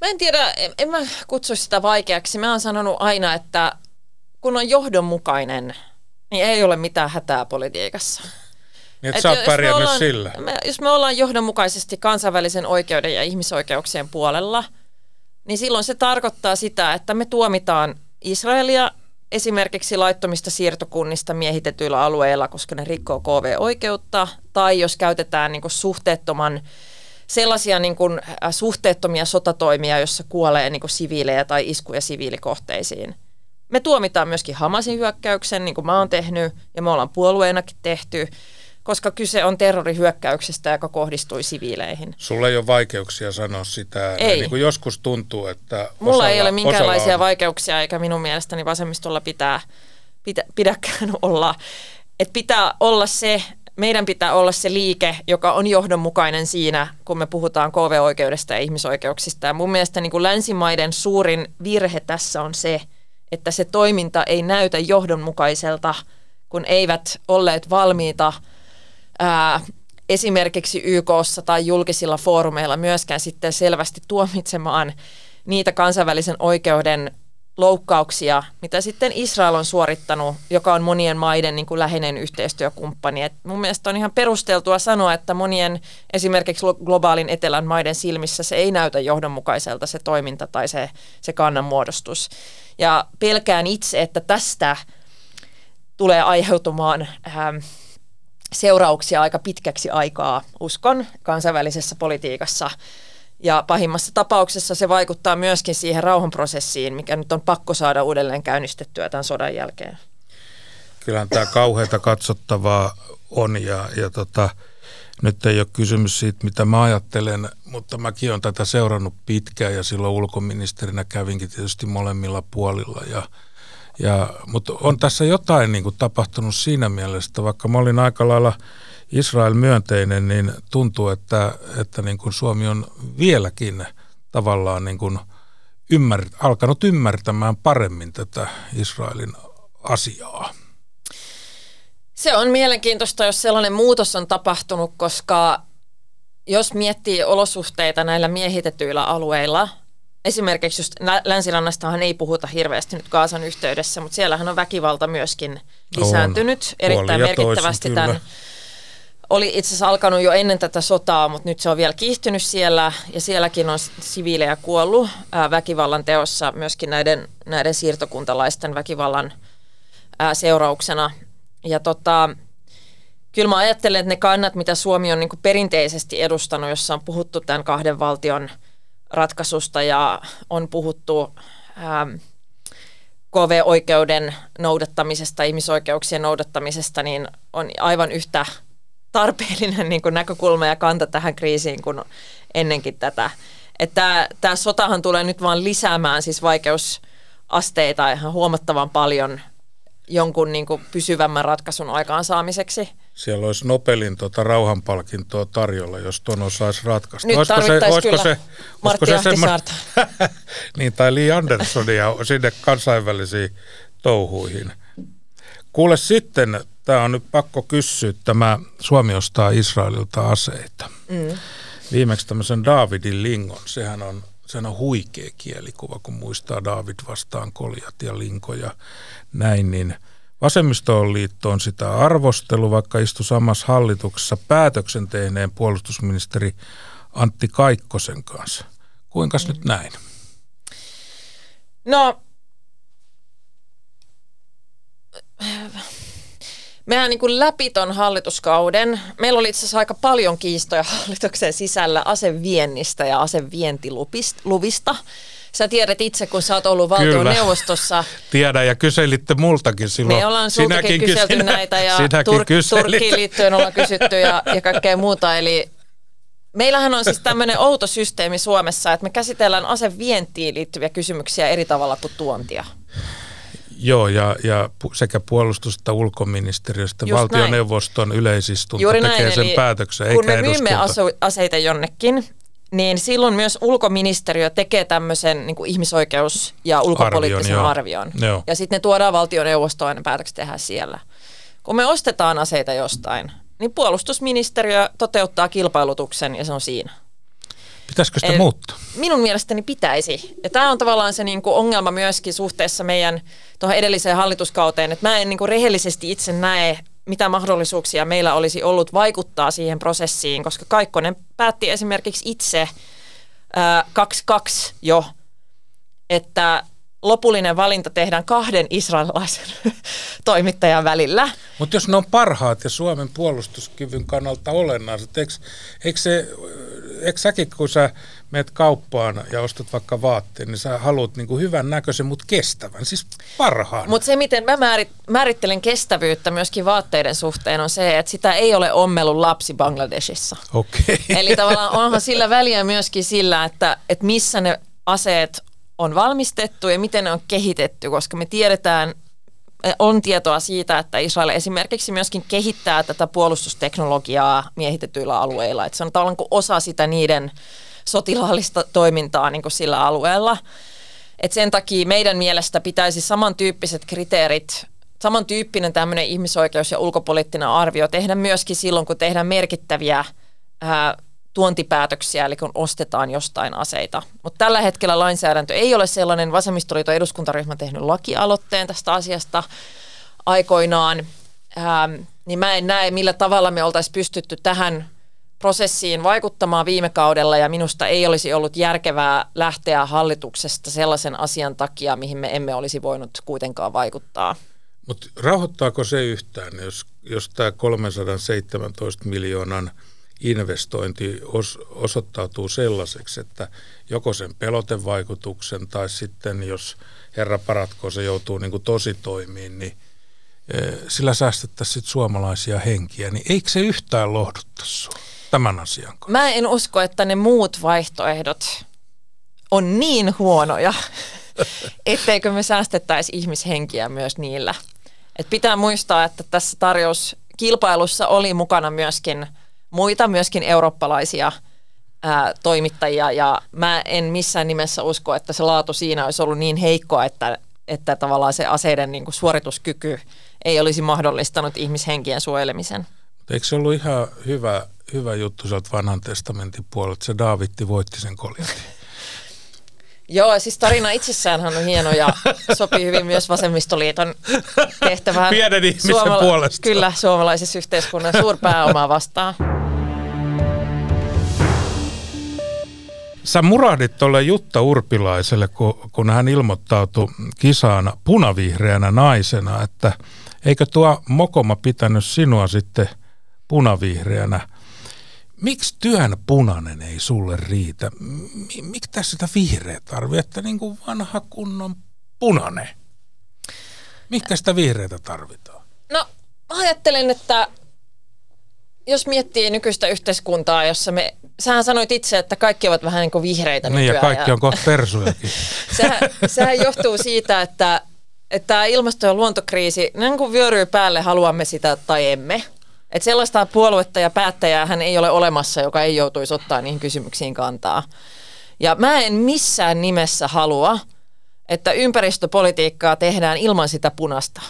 Mä en tiedä, en, en mä kutsu sitä vaikeaksi. Mä oon sanonut aina, että kun on johdonmukainen, niin ei ole mitään hätää politiikassa. Niin, että et sä oot pärjännyt sillä. Me, jos me ollaan johdonmukaisesti kansainvälisen oikeuden ja ihmisoikeuksien puolella, niin silloin se tarkoittaa sitä, että me tuomitaan Israelia esimerkiksi laittomista siirtokunnista miehitetyillä alueilla, koska ne rikkoo KV-oikeutta, tai jos käytetään niin kuin suhteettoman sellaisia niin kuin, suhteettomia sotatoimia, jossa kuolee niin kuin siviilejä tai iskuja siviilikohteisiin. Me tuomitaan myöskin Hamasin hyökkäyksen, niin kuin mä oon tehnyt, ja me ollaan puolueenakin tehty, koska kyse on terrorihyökkäyksestä, joka kohdistui siviileihin. Sulla ei ole vaikeuksia sanoa sitä. Ei. Niin kuin joskus tuntuu, että Mulla osalla, ei ole minkäänlaisia on. vaikeuksia, eikä minun mielestäni vasemmistolla pitää, pitä, pidäkään olla. Et pitää olla se, meidän pitää olla se liike, joka on johdonmukainen siinä, kun me puhutaan KV-oikeudesta ja ihmisoikeuksista. Ja mun mielestä niin kuin länsimaiden suurin virhe tässä on se, että se toiminta ei näytä johdonmukaiselta, kun eivät olleet valmiita ää, esimerkiksi YKssa tai julkisilla foorumeilla myöskään sitten selvästi tuomitsemaan niitä kansainvälisen oikeuden loukkauksia, mitä sitten Israel on suorittanut, joka on monien maiden niin kuin läheinen yhteistyökumppani. Et mun mielestä on ihan perusteltua sanoa, että monien esimerkiksi globaalin etelän maiden silmissä se ei näytä johdonmukaiselta se toiminta tai se, se kannanmuodostus. Ja pelkään itse, että tästä tulee aiheutumaan ähm, seurauksia aika pitkäksi aikaa, uskon, kansainvälisessä politiikassa. Ja pahimmassa tapauksessa se vaikuttaa myöskin siihen rauhanprosessiin, mikä nyt on pakko saada uudelleen käynnistettyä tämän sodan jälkeen. Kyllähän tämä kauheita katsottavaa on ja, ja tota, nyt ei ole kysymys siitä, mitä mä ajattelen, mutta mäkin olen tätä seurannut pitkään ja silloin ulkoministerinä kävinkin tietysti molemmilla puolilla. Ja, ja, mutta on tässä jotain niin kuin tapahtunut siinä mielessä, vaikka mä olin aika lailla Israel myönteinen, niin tuntuu, että, että niin kuin Suomi on vieläkin tavallaan niin kuin ymmär, alkanut ymmärtämään paremmin tätä Israelin asiaa. Se on mielenkiintoista, jos sellainen muutos on tapahtunut, koska jos miettii olosuhteita näillä miehitetyillä alueilla, esimerkiksi just länsirannastahan ei puhuta hirveästi nyt Kaasan yhteydessä, mutta siellähän on väkivalta myöskin lisääntynyt on. erittäin merkittävästi toisin, tämän oli itse asiassa alkanut jo ennen tätä sotaa, mutta nyt se on vielä kiihtynyt siellä ja sielläkin on siviilejä kuollut ää, väkivallan teossa myöskin näiden, näiden siirtokuntalaisten väkivallan ää, seurauksena. Ja tota, kyllä mä ajattelen, että ne kannat, mitä Suomi on niin perinteisesti edustanut, jossa on puhuttu tämän kahden valtion ratkaisusta ja on puhuttu ää, KV-oikeuden noudattamisesta, ihmisoikeuksien noudattamisesta, niin on aivan yhtä tarpeellinen niin kuin näkökulma ja kanta tähän kriisiin kuin ennenkin tätä. Että tämä sotahan tulee nyt vaan lisäämään siis vaikeusasteita ihan huomattavan paljon jonkun niin kuin pysyvämmän ratkaisun aikaansaamiseksi. Siellä olisi Nobelin tuota rauhanpalkintoa tarjolla, jos tuon osaisi ratkaista. Nyt olisiko se, olisiko kyllä se, Martti se semmo... niin, tai Lee Andersonia sinne kansainvälisiin touhuihin. Kuule sitten, tämä on nyt pakko kysyä, tämä Suomi ostaa Israelilta aseita. Mm. Viimeksi tämmöisen Davidin lingon, sehän on, sehän on huikea kielikuva, kun muistaa David vastaan koljat ja linkoja näin, niin Vasemmistoliitto on sitä arvostelu, vaikka istui samassa hallituksessa päätöksen tehneen puolustusministeri Antti Kaikkosen kanssa. Kuinka mm. nyt näin? No, mehän niin kuin läpi ton hallituskauden, meillä oli itse asiassa aika paljon kiistoja hallituksen sisällä aseviennistä ja asevientiluvista. Sä tiedät itse, kun sä oot ollut valtioneuvostossa. Tiedän ja kyselitte multakin silloin. Me ollaan sultakin kyselty sinä, näitä ja Tur- Turkkiin liittyen ollaan kysytty ja, ja kaikkea muuta. Eli meillähän on siis tämmöinen outo systeemi Suomessa, että me käsitellään asevientiin liittyviä kysymyksiä eri tavalla kuin tuontia. Joo, ja, ja sekä puolustus- että ulkoministeriöstä Just valtioneuvoston näin. yleisistunto Juuri tekee näin, sen päätöksen, kun eikä me myymme asu- aseita jonnekin, niin silloin myös ulkoministeriö tekee tämmöisen niin kuin ihmisoikeus- ja ulkopoliittisen arvion. arvion. Joo. Ja sitten ne tuodaan valtioneuvostoon ja päätökset tehdään siellä. Kun me ostetaan aseita jostain, niin puolustusministeriö toteuttaa kilpailutuksen ja se on siinä. Pitäisikö sitä Eli muuttaa? Minun mielestäni pitäisi. Ja tämä on tavallaan se niinku ongelma myöskin suhteessa meidän tuohon edelliseen hallituskauteen, että mä en niinku rehellisesti itse näe mitä mahdollisuuksia meillä olisi ollut vaikuttaa siihen prosessiin, koska Kaikkonen päätti esimerkiksi itse 2-2 jo, että lopullinen valinta tehdään kahden israelilaisen toimittajan välillä. Mutta jos ne on parhaat ja Suomen puolustuskyvyn kannalta olennaiset, eikö, eikö, se, eikö säkin kun sä meet kauppaan ja ostat vaikka vaatteen, niin sä haluat niin kuin hyvän näköisen, mutta kestävän, siis parhaan. Mutta se, miten mä määrit, määrittelen kestävyyttä myöskin vaatteiden suhteen, on se, että sitä ei ole ommellut lapsi Bangladesissa. Okay. Eli tavallaan onhan sillä väliä myöskin sillä, että, että missä ne aseet on valmistettu ja miten ne on kehitetty, koska me tiedetään, on tietoa siitä, että Israel esimerkiksi myöskin kehittää tätä puolustusteknologiaa miehitetyillä alueilla. Että se on tavallaan osa sitä niiden sotilaallista toimintaa niin kuin sillä alueella. Et sen takia meidän mielestä pitäisi samantyyppiset kriteerit, samantyyppinen tämmöinen ihmisoikeus- ja ulkopoliittinen arvio tehdä myöskin silloin, kun tehdään merkittäviä ää, tuontipäätöksiä, eli kun ostetaan jostain aseita. Mutta tällä hetkellä lainsäädäntö ei ole sellainen. Vasemmistoliiton eduskuntaryhmä on tehnyt lakialoitteen tästä asiasta aikoinaan. Ähm, niin mä en näe, millä tavalla me oltaisiin pystytty tähän prosessiin vaikuttamaan viime kaudella ja minusta ei olisi ollut järkevää lähteä hallituksesta sellaisen asian takia, mihin me emme olisi voinut kuitenkaan vaikuttaa. Mutta rauhoittaako se yhtään, jos, jos tämä 317 miljoonan investointi os, osoittautuu sellaiseksi, että joko sen pelotevaikutuksen tai sitten jos herra paratko se joutuu niin kuin tositoimiin, niin e, sillä säästettäisiin suomalaisia henkiä, niin eikö se yhtään lohdutta sinua? tämän asian kanssa? Mä en usko, että ne muut vaihtoehdot on niin huonoja, etteikö me säästettäisi ihmishenkiä myös niillä. Et pitää muistaa, että tässä tarjouskilpailussa oli mukana myöskin muita, myöskin eurooppalaisia ää, toimittajia, ja mä en missään nimessä usko, että se laatu siinä olisi ollut niin heikkoa, että, että tavallaan se aseiden niin kuin suorituskyky ei olisi mahdollistanut ihmishenkien suojelemisen. Eikö se ollut ihan hyvä hyvä juttu sieltä vanhan testamentin puolelta. Se Daavitti voitti sen koljatin. Joo, siis tarina itsessään on hieno ja sopii hyvin myös vasemmistoliiton tehtävään. Pienen ihmisen Suomala- puolesta. Kyllä, suomalaisessa yhteiskunnan suurpääomaa vastaan. Sä murahdit tuolle Jutta Urpilaiselle, kun, kun hän ilmoittautui kisaan punavihreänä naisena, että eikö tuo mokoma pitänyt sinua sitten punavihreänä miksi työn punainen ei sulle riitä? Miksi tässä sitä vihreä tarvii, että niin kuin vanha kunnon punainen? Mikä sitä vihreätä tarvitaan? No ajattelen, että jos miettii nykyistä yhteiskuntaa, jossa me, sähän sanoit itse, että kaikki ovat vähän niin kuin vihreitä niin, nykyään. ja kaikki on kohta persujakin. sehän, sehän johtuu siitä, että, että ilmasto- ja luontokriisi, niin kuin vyöryy päälle, haluamme sitä tai emme. Että sellaista puoluetta ja päättäjää hän ei ole olemassa, joka ei joutuisi ottaa niihin kysymyksiin kantaa. Ja mä en missään nimessä halua, että ympäristöpolitiikkaa tehdään ilman sitä punasta,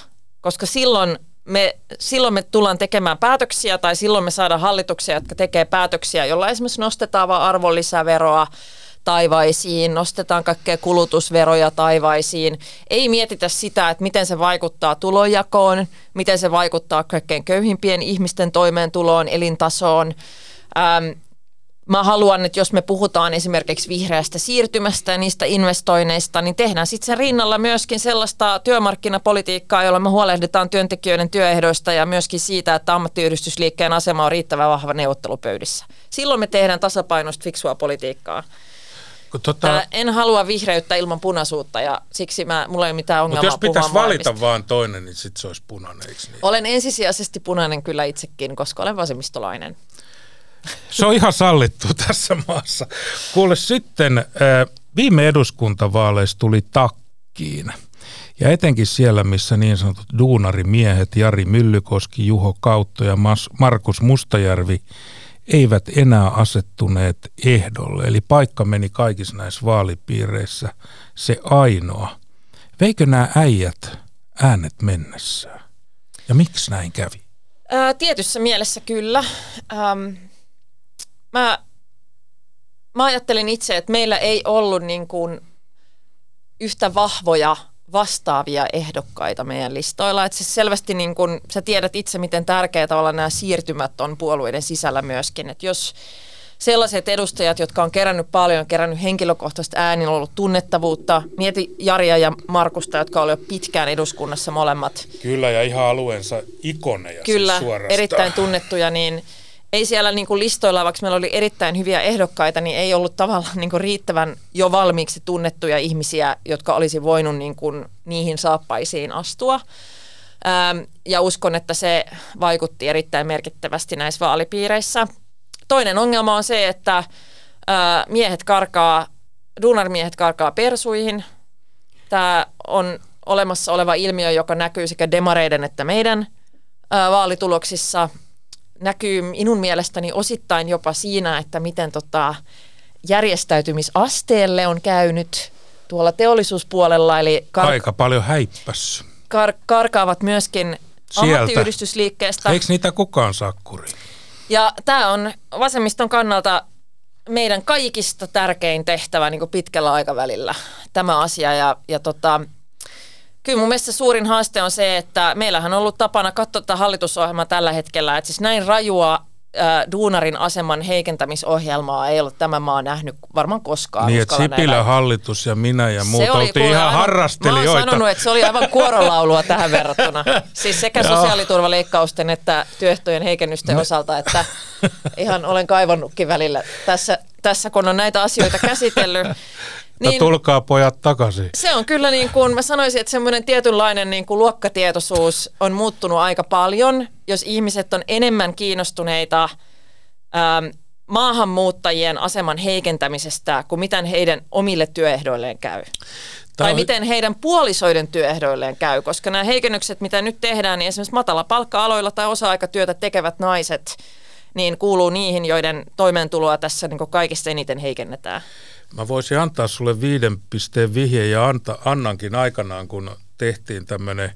koska silloin me, silloin me tullaan tekemään päätöksiä tai silloin me saadaan hallituksia, jotka tekee päätöksiä, jolla esimerkiksi nostetaan vaan arvonlisäveroa taivaisiin, nostetaan kaikkea kulutusveroja taivaisiin. Ei mietitä sitä, että miten se vaikuttaa tulojakoon, miten se vaikuttaa kaikkein köyhimpien ihmisten toimeentuloon, elintasoon. Ähm, mä haluan, että jos me puhutaan esimerkiksi vihreästä siirtymästä ja niistä investoinneista, niin tehdään sitten sen rinnalla myöskin sellaista työmarkkinapolitiikkaa, jolla me huolehditaan työntekijöiden työehdoista ja myöskin siitä, että ammattiyhdistysliikkeen asema on riittävän vahva neuvottelupöydissä. Silloin me tehdään tasapainoista fiksua politiikkaa. Tota... en halua vihreyttä ilman punaisuutta ja siksi mä, mulla ei ole mitään ongelmaa Mutta jos pitäisi valita vaan toinen, niin sitten se olisi punainen, eikö niin? Olen ensisijaisesti punainen kyllä itsekin, koska olen vasemmistolainen. Se on ihan sallittu tässä maassa. Kuule sitten, viime eduskuntavaaleissa tuli takkiin. Ja etenkin siellä, missä niin sanotut duunarimiehet Jari Myllykoski, Juho Kautto ja Markus Mustajärvi eivät enää asettuneet ehdolle. Eli paikka meni kaikissa näissä vaalipiireissä se ainoa. Veikö nämä äijät äänet mennessään? Ja miksi näin kävi? Ää, tietyssä mielessä kyllä. Mä, mä ajattelin itse, että meillä ei ollut niin kuin yhtä vahvoja vastaavia ehdokkaita meidän listoilla. Että se selvästi, niin kun, sä tiedät itse, miten tärkeä tavalla nämä siirtymät on puolueiden sisällä myöskin. Että jos sellaiset edustajat, jotka on kerännyt paljon, kerännyt henkilökohtaisesti äänin, on ollut tunnettavuutta. Mieti Jaria ja Markusta, jotka olivat pitkään eduskunnassa molemmat. Kyllä, ja ihan alueensa ikoneja siis Kyllä, siis erittäin tunnettuja, niin – ei siellä niin kuin listoilla, vaikka meillä oli erittäin hyviä ehdokkaita, niin ei ollut tavallaan niin kuin riittävän jo valmiiksi tunnettuja ihmisiä, jotka olisi voinut niin kuin niihin saappaisiin astua. Ähm, ja uskon, että se vaikutti erittäin merkittävästi näissä vaalipiireissä. Toinen ongelma on se, että äh, miehet karkaa, duunarmiehet karkaa persuihin. Tämä on olemassa oleva ilmiö, joka näkyy sekä demareiden että meidän äh, vaalituloksissa – näkyy minun mielestäni osittain jopa siinä, että miten tota järjestäytymisasteelle on käynyt tuolla teollisuuspuolella. Eli kar- Aika paljon häippäs. Kar- karkaavat myöskin Sieltä. ammattiyhdistysliikkeestä. Eikö niitä kukaan saa kuriin? Ja tämä on vasemmiston kannalta meidän kaikista tärkein tehtävä niin pitkällä aikavälillä, tämä asia. Ja, ja tota, Kyllä mun mielestä suurin haaste on se, että meillähän on ollut tapana katsoa tätä hallitusohjelmaa tällä hetkellä, että siis näin rajua äh, duunarin aseman heikentämisohjelmaa ei ole tämä maa nähnyt varmaan koskaan. Niin, että Sipilä näillä. hallitus ja minä ja muut oltiin ihan aivan, harrastelijoita. Mä oon sanonut, että se oli aivan kuorolaulua tähän verrattuna. Siis sekä sosiaaliturvaleikkausten että työehtojen heikennysten osalta, että ihan olen kaivannutkin välillä tässä, tässä kun on näitä asioita käsitellyt. Niin, tulkaa pojat takaisin. Se on kyllä niin kuin, mä sanoisin, että semmoinen tietynlainen niin kuin luokkatietoisuus on muuttunut aika paljon, jos ihmiset on enemmän kiinnostuneita ähm, maahanmuuttajien aseman heikentämisestä kuin miten heidän omille työehdoilleen käy. Tämä tai miten heidän puolisoiden työehdoilleen käy, koska nämä heikennykset, mitä nyt tehdään, niin esimerkiksi matala palkka-aloilla tai osa-aikatyötä tekevät naiset, niin kuuluu niihin, joiden toimeentuloa tässä niin kaikista eniten heikennetään. Mä voisin antaa sulle viiden pisteen vihje ja anta, annankin aikanaan, kun tehtiin tämmöinen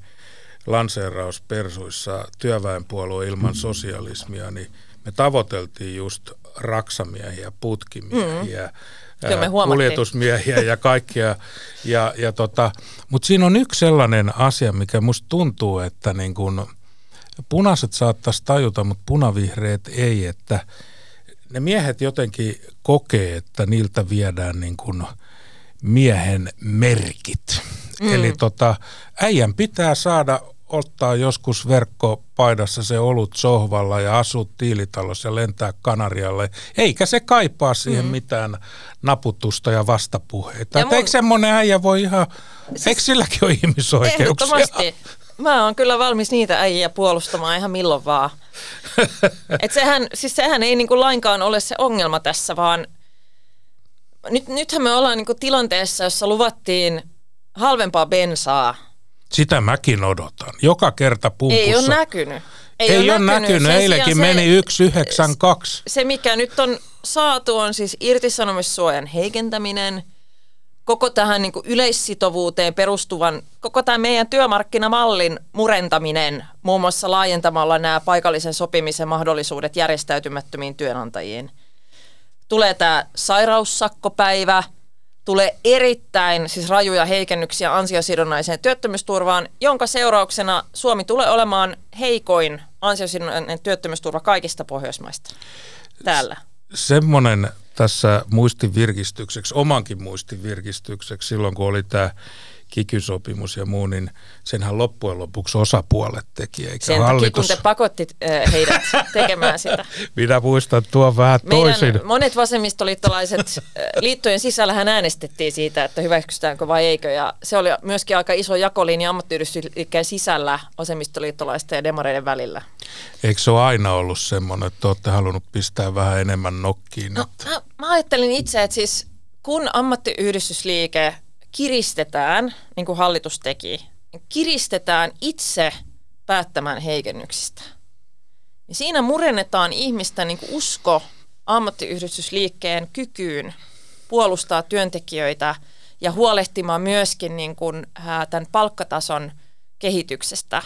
lanseeraus Persuissa työväenpuolue ilman mm. sosialismia, niin me tavoiteltiin just raksamiehiä, putkimiehiä, mm. kuljetusmiehiä ja kaikkia. Ja, ja tota, Mutta siinä on yksi sellainen asia, mikä musta tuntuu, että niin kun punaiset saattaisi tajuta, mutta punavihreät ei, että – ne miehet jotenkin kokee, että niiltä viedään niin kuin miehen merkit. Mm. Eli tota, äijän pitää saada ottaa joskus verkkopaidassa se olut sohvalla ja asua tiilitalossa ja lentää Kanarialle. Eikä se kaipaa siihen mm. mitään naputusta ja vastapuheita. Ja mun... Eikö semmoinen äijä voi ihan, siis... eikö silläkin ole ihmisoikeuksia? Ehdottomasti. Mä oon kyllä valmis niitä äijä puolustamaan ihan milloin vaan. Et sehän, siis sehän ei niinku lainkaan ole se ongelma tässä, vaan nyt, nythän me ollaan niinku tilanteessa, jossa luvattiin halvempaa bensaa. Sitä mäkin odotan. Joka kerta pumpussa. Ei ole näkynyt. Ei, ei ole, ole näkynyt. näkynyt. Eilenkin meni 192. Se, mikä nyt on saatu, on siis irtisanomissuojan heikentäminen, koko tähän niin yleissitovuuteen perustuvan, koko tämä meidän työmarkkinamallin murentaminen, muun muassa laajentamalla nämä paikallisen sopimisen mahdollisuudet järjestäytymättömiin työnantajiin. Tulee tämä sairaussakkopäivä, tulee erittäin siis rajuja heikennyksiä ansiosidonnaiseen työttömyysturvaan, jonka seurauksena Suomi tulee olemaan heikoin ansiosidonnainen työttömyysturva kaikista Pohjoismaista täällä. Semmoinen tässä muistin virkistykseksi, omankin muistin virkistykseksi, silloin kun oli tämä kikysopimus ja muu, niin senhän loppujen lopuksi osapuolet teki, eikä Sen hallitus. takia, kun te pakottit äh, heidät tekemään sitä. Minä muistan tuon vähän Meidän toisin. monet vasemmistoliittolaiset liittojen sisällähän äänestettiin siitä, että hyväksytäänkö vai eikö, ja se oli myöskin aika iso jakolinja ammattiyhdistysliikkeen sisällä vasemmistoliittolaisten ja demareiden välillä. Eikö se ole aina ollut semmoinen, että olette halunnut pistää vähän enemmän nokkiin? No, mä, mä ajattelin itse, että siis kun ammattiyhdistysliike kiristetään, niin kuin hallitus teki, niin kiristetään itse päättämään heikennyksistä. Ja siinä murennetaan ihmisten niin kuin usko ammattiyhdistysliikkeen kykyyn puolustaa työntekijöitä ja huolehtimaan myöskin niin kuin, ää, tämän palkkatason kehityksestä.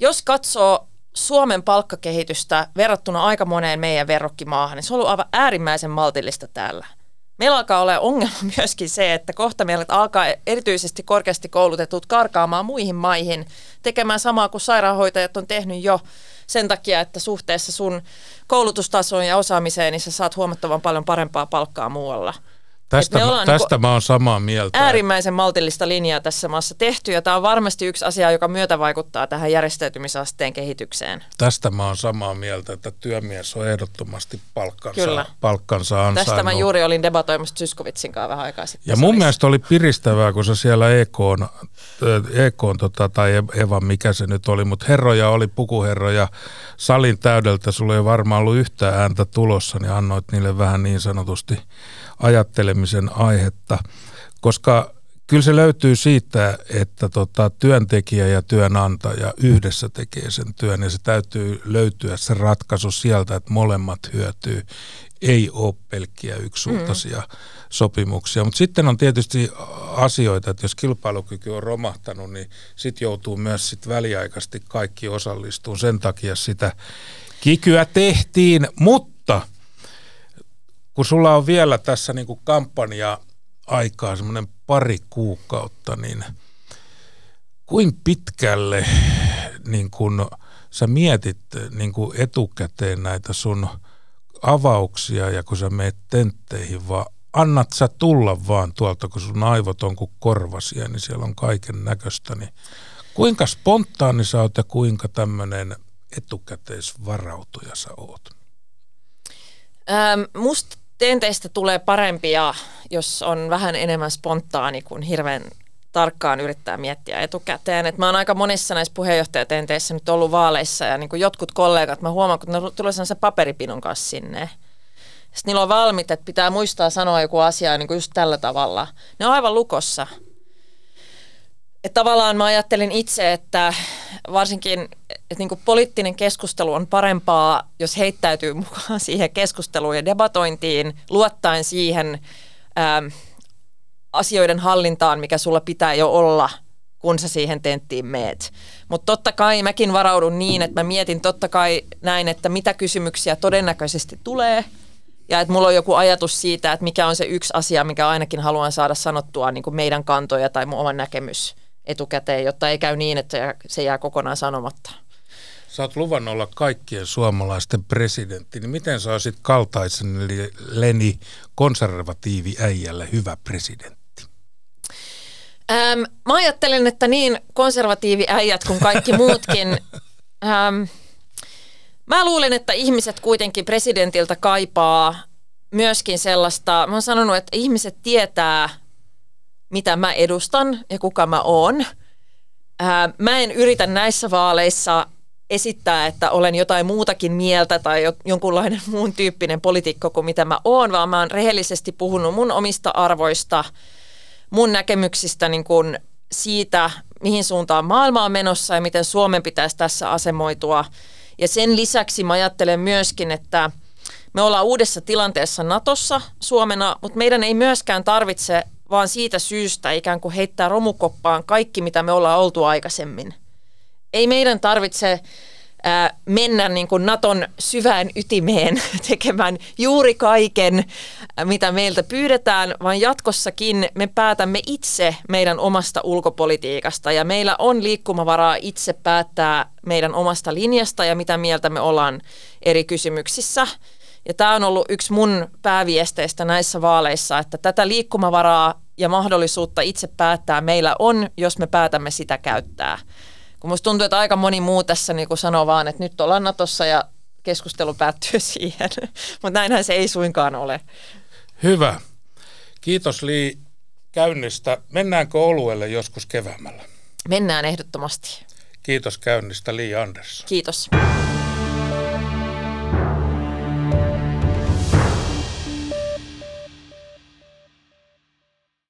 Jos katsoo Suomen palkkakehitystä verrattuna aika moneen meidän verrokkimaahan, niin se on ollut aivan äärimmäisen maltillista täällä – Meillä alkaa olla ongelma myöskin se, että kohta meillä alkaa erityisesti korkeasti koulutetut karkaamaan muihin maihin tekemään samaa kuin sairaanhoitajat on tehnyt jo sen takia, että suhteessa sun koulutustasoon ja osaamiseen, niin sä saat huomattavan paljon parempaa palkkaa muualla. Tästä, me ollaan tästä niin mä oon samaa mieltä. Äärimmäisen maltillista linjaa tässä maassa tehty ja tämä on varmasti yksi asia, joka myötä vaikuttaa tähän järjestäytymisasteen kehitykseen. Tästä mä oon samaa mieltä, että työmies on ehdottomasti palkkansa, Kyllä. palkkansa ansainnut. Tästä mä juuri olin debatoimassa Syskovitsin kanssa vähän aikaa sitten. Ja mun mielestä oli piristävää, kun se siellä EK, EK tota, tai Eva, mikä se nyt oli, mutta herroja oli pukuherroja salin täydeltä. Sulla ei varmaan ollut yhtään ääntä tulossa, niin annoit niille vähän niin sanotusti ajattelemisen aihetta, koska kyllä se löytyy siitä, että tota, työntekijä ja työnantaja yhdessä tekee sen työn ja se täytyy löytyä se ratkaisu sieltä, että molemmat hyötyy. Ei ole pelkkiä yksisultaisia mm. sopimuksia. Mutta sitten on tietysti asioita, että jos kilpailukyky on romahtanut, niin sitten joutuu myös sit väliaikaisesti kaikki osallistumaan. Sen takia sitä kikyä tehtiin, mutta – kun sulla on vielä tässä niin kuin kampanja aikaa semmoinen pari kuukautta, niin kuin pitkälle niin kun sä mietit niin kuin etukäteen näitä sun avauksia ja kun sä meet tentteihin, vaan annat sä tulla vaan tuolta, kun sun aivot on kuin korvasia, niin siellä on kaiken näköistä. Niin kuinka spontaani sä oot ja kuinka tämmöinen etukäteisvarautuja sä oot? Ähm, musta tenteistä tulee parempia, jos on vähän enemmän spontaani kuin hirveän tarkkaan yrittää miettiä etukäteen. Et mä oon aika monissa näissä puheenjohtajatenteissä nyt ollut vaaleissa ja niin jotkut kollegat, mä huomaan, kun ne tulee se paperipinon kanssa sinne. Sitten niillä on valmiit, että pitää muistaa sanoa joku asia niin kuin just tällä tavalla. Ne on aivan lukossa. Et tavallaan mä ajattelin itse, että varsinkin että niin poliittinen keskustelu on parempaa, jos heittäytyy mukaan siihen keskusteluun ja debatointiin, luottaen siihen ää, asioiden hallintaan, mikä sulla pitää jo olla, kun sä siihen tenttiin meet. Mutta totta kai mäkin varaudun niin, että mä mietin totta kai näin, että mitä kysymyksiä todennäköisesti tulee – ja että mulla on joku ajatus siitä, että mikä on se yksi asia, mikä ainakin haluan saada sanottua niin kuin meidän kantoja tai mun oman näkemys etukäteen, jotta ei käy niin, että se jää kokonaan sanomatta. Sä oot luvannut olla kaikkien suomalaisten presidentti, niin miten sä olisit kaltaisen eli Leni konservatiivi äijälle hyvä presidentti? Ähm, mä ajattelen, että niin konservatiivi äijät kuin kaikki muutkin. ähm, mä luulen, että ihmiset kuitenkin presidentiltä kaipaa myöskin sellaista, mä oon sanonut, että ihmiset tietää, mitä mä edustan ja kuka mä oon. Mä en yritä näissä vaaleissa esittää, että olen jotain muutakin mieltä tai jonkunlainen muun tyyppinen poliitikko kuin mitä mä oon, vaan mä oon rehellisesti puhunut mun omista arvoista, mun näkemyksistä niin kuin siitä, mihin suuntaan maailma on menossa ja miten Suomen pitäisi tässä asemoitua. Ja sen lisäksi mä ajattelen myöskin, että me ollaan uudessa tilanteessa Natossa Suomena, mutta meidän ei myöskään tarvitse vaan siitä syystä ikään kuin heittää romukoppaan kaikki, mitä me ollaan oltu aikaisemmin. Ei meidän tarvitse mennä niin kuin Naton syvään ytimeen tekemään juuri kaiken, mitä meiltä pyydetään, vaan jatkossakin me päätämme itse meidän omasta ulkopolitiikasta ja meillä on liikkumavaraa itse päättää meidän omasta linjasta ja mitä mieltä me ollaan eri kysymyksissä. Ja tämä on ollut yksi mun pääviesteistä näissä vaaleissa, että tätä liikkumavaraa ja mahdollisuutta itse päättää meillä on, jos me päätämme sitä käyttää. Kun musta tuntuu, että aika moni muu tässä niin sanoo vaan, että nyt ollaan Natossa ja keskustelu päättyy siihen. Mutta näinhän se ei suinkaan ole. Hyvä. Kiitos Li käynnistä. Mennäänkö oluelle joskus keväämällä? Mennään ehdottomasti. Kiitos käynnistä Li Andersson. Kiitos.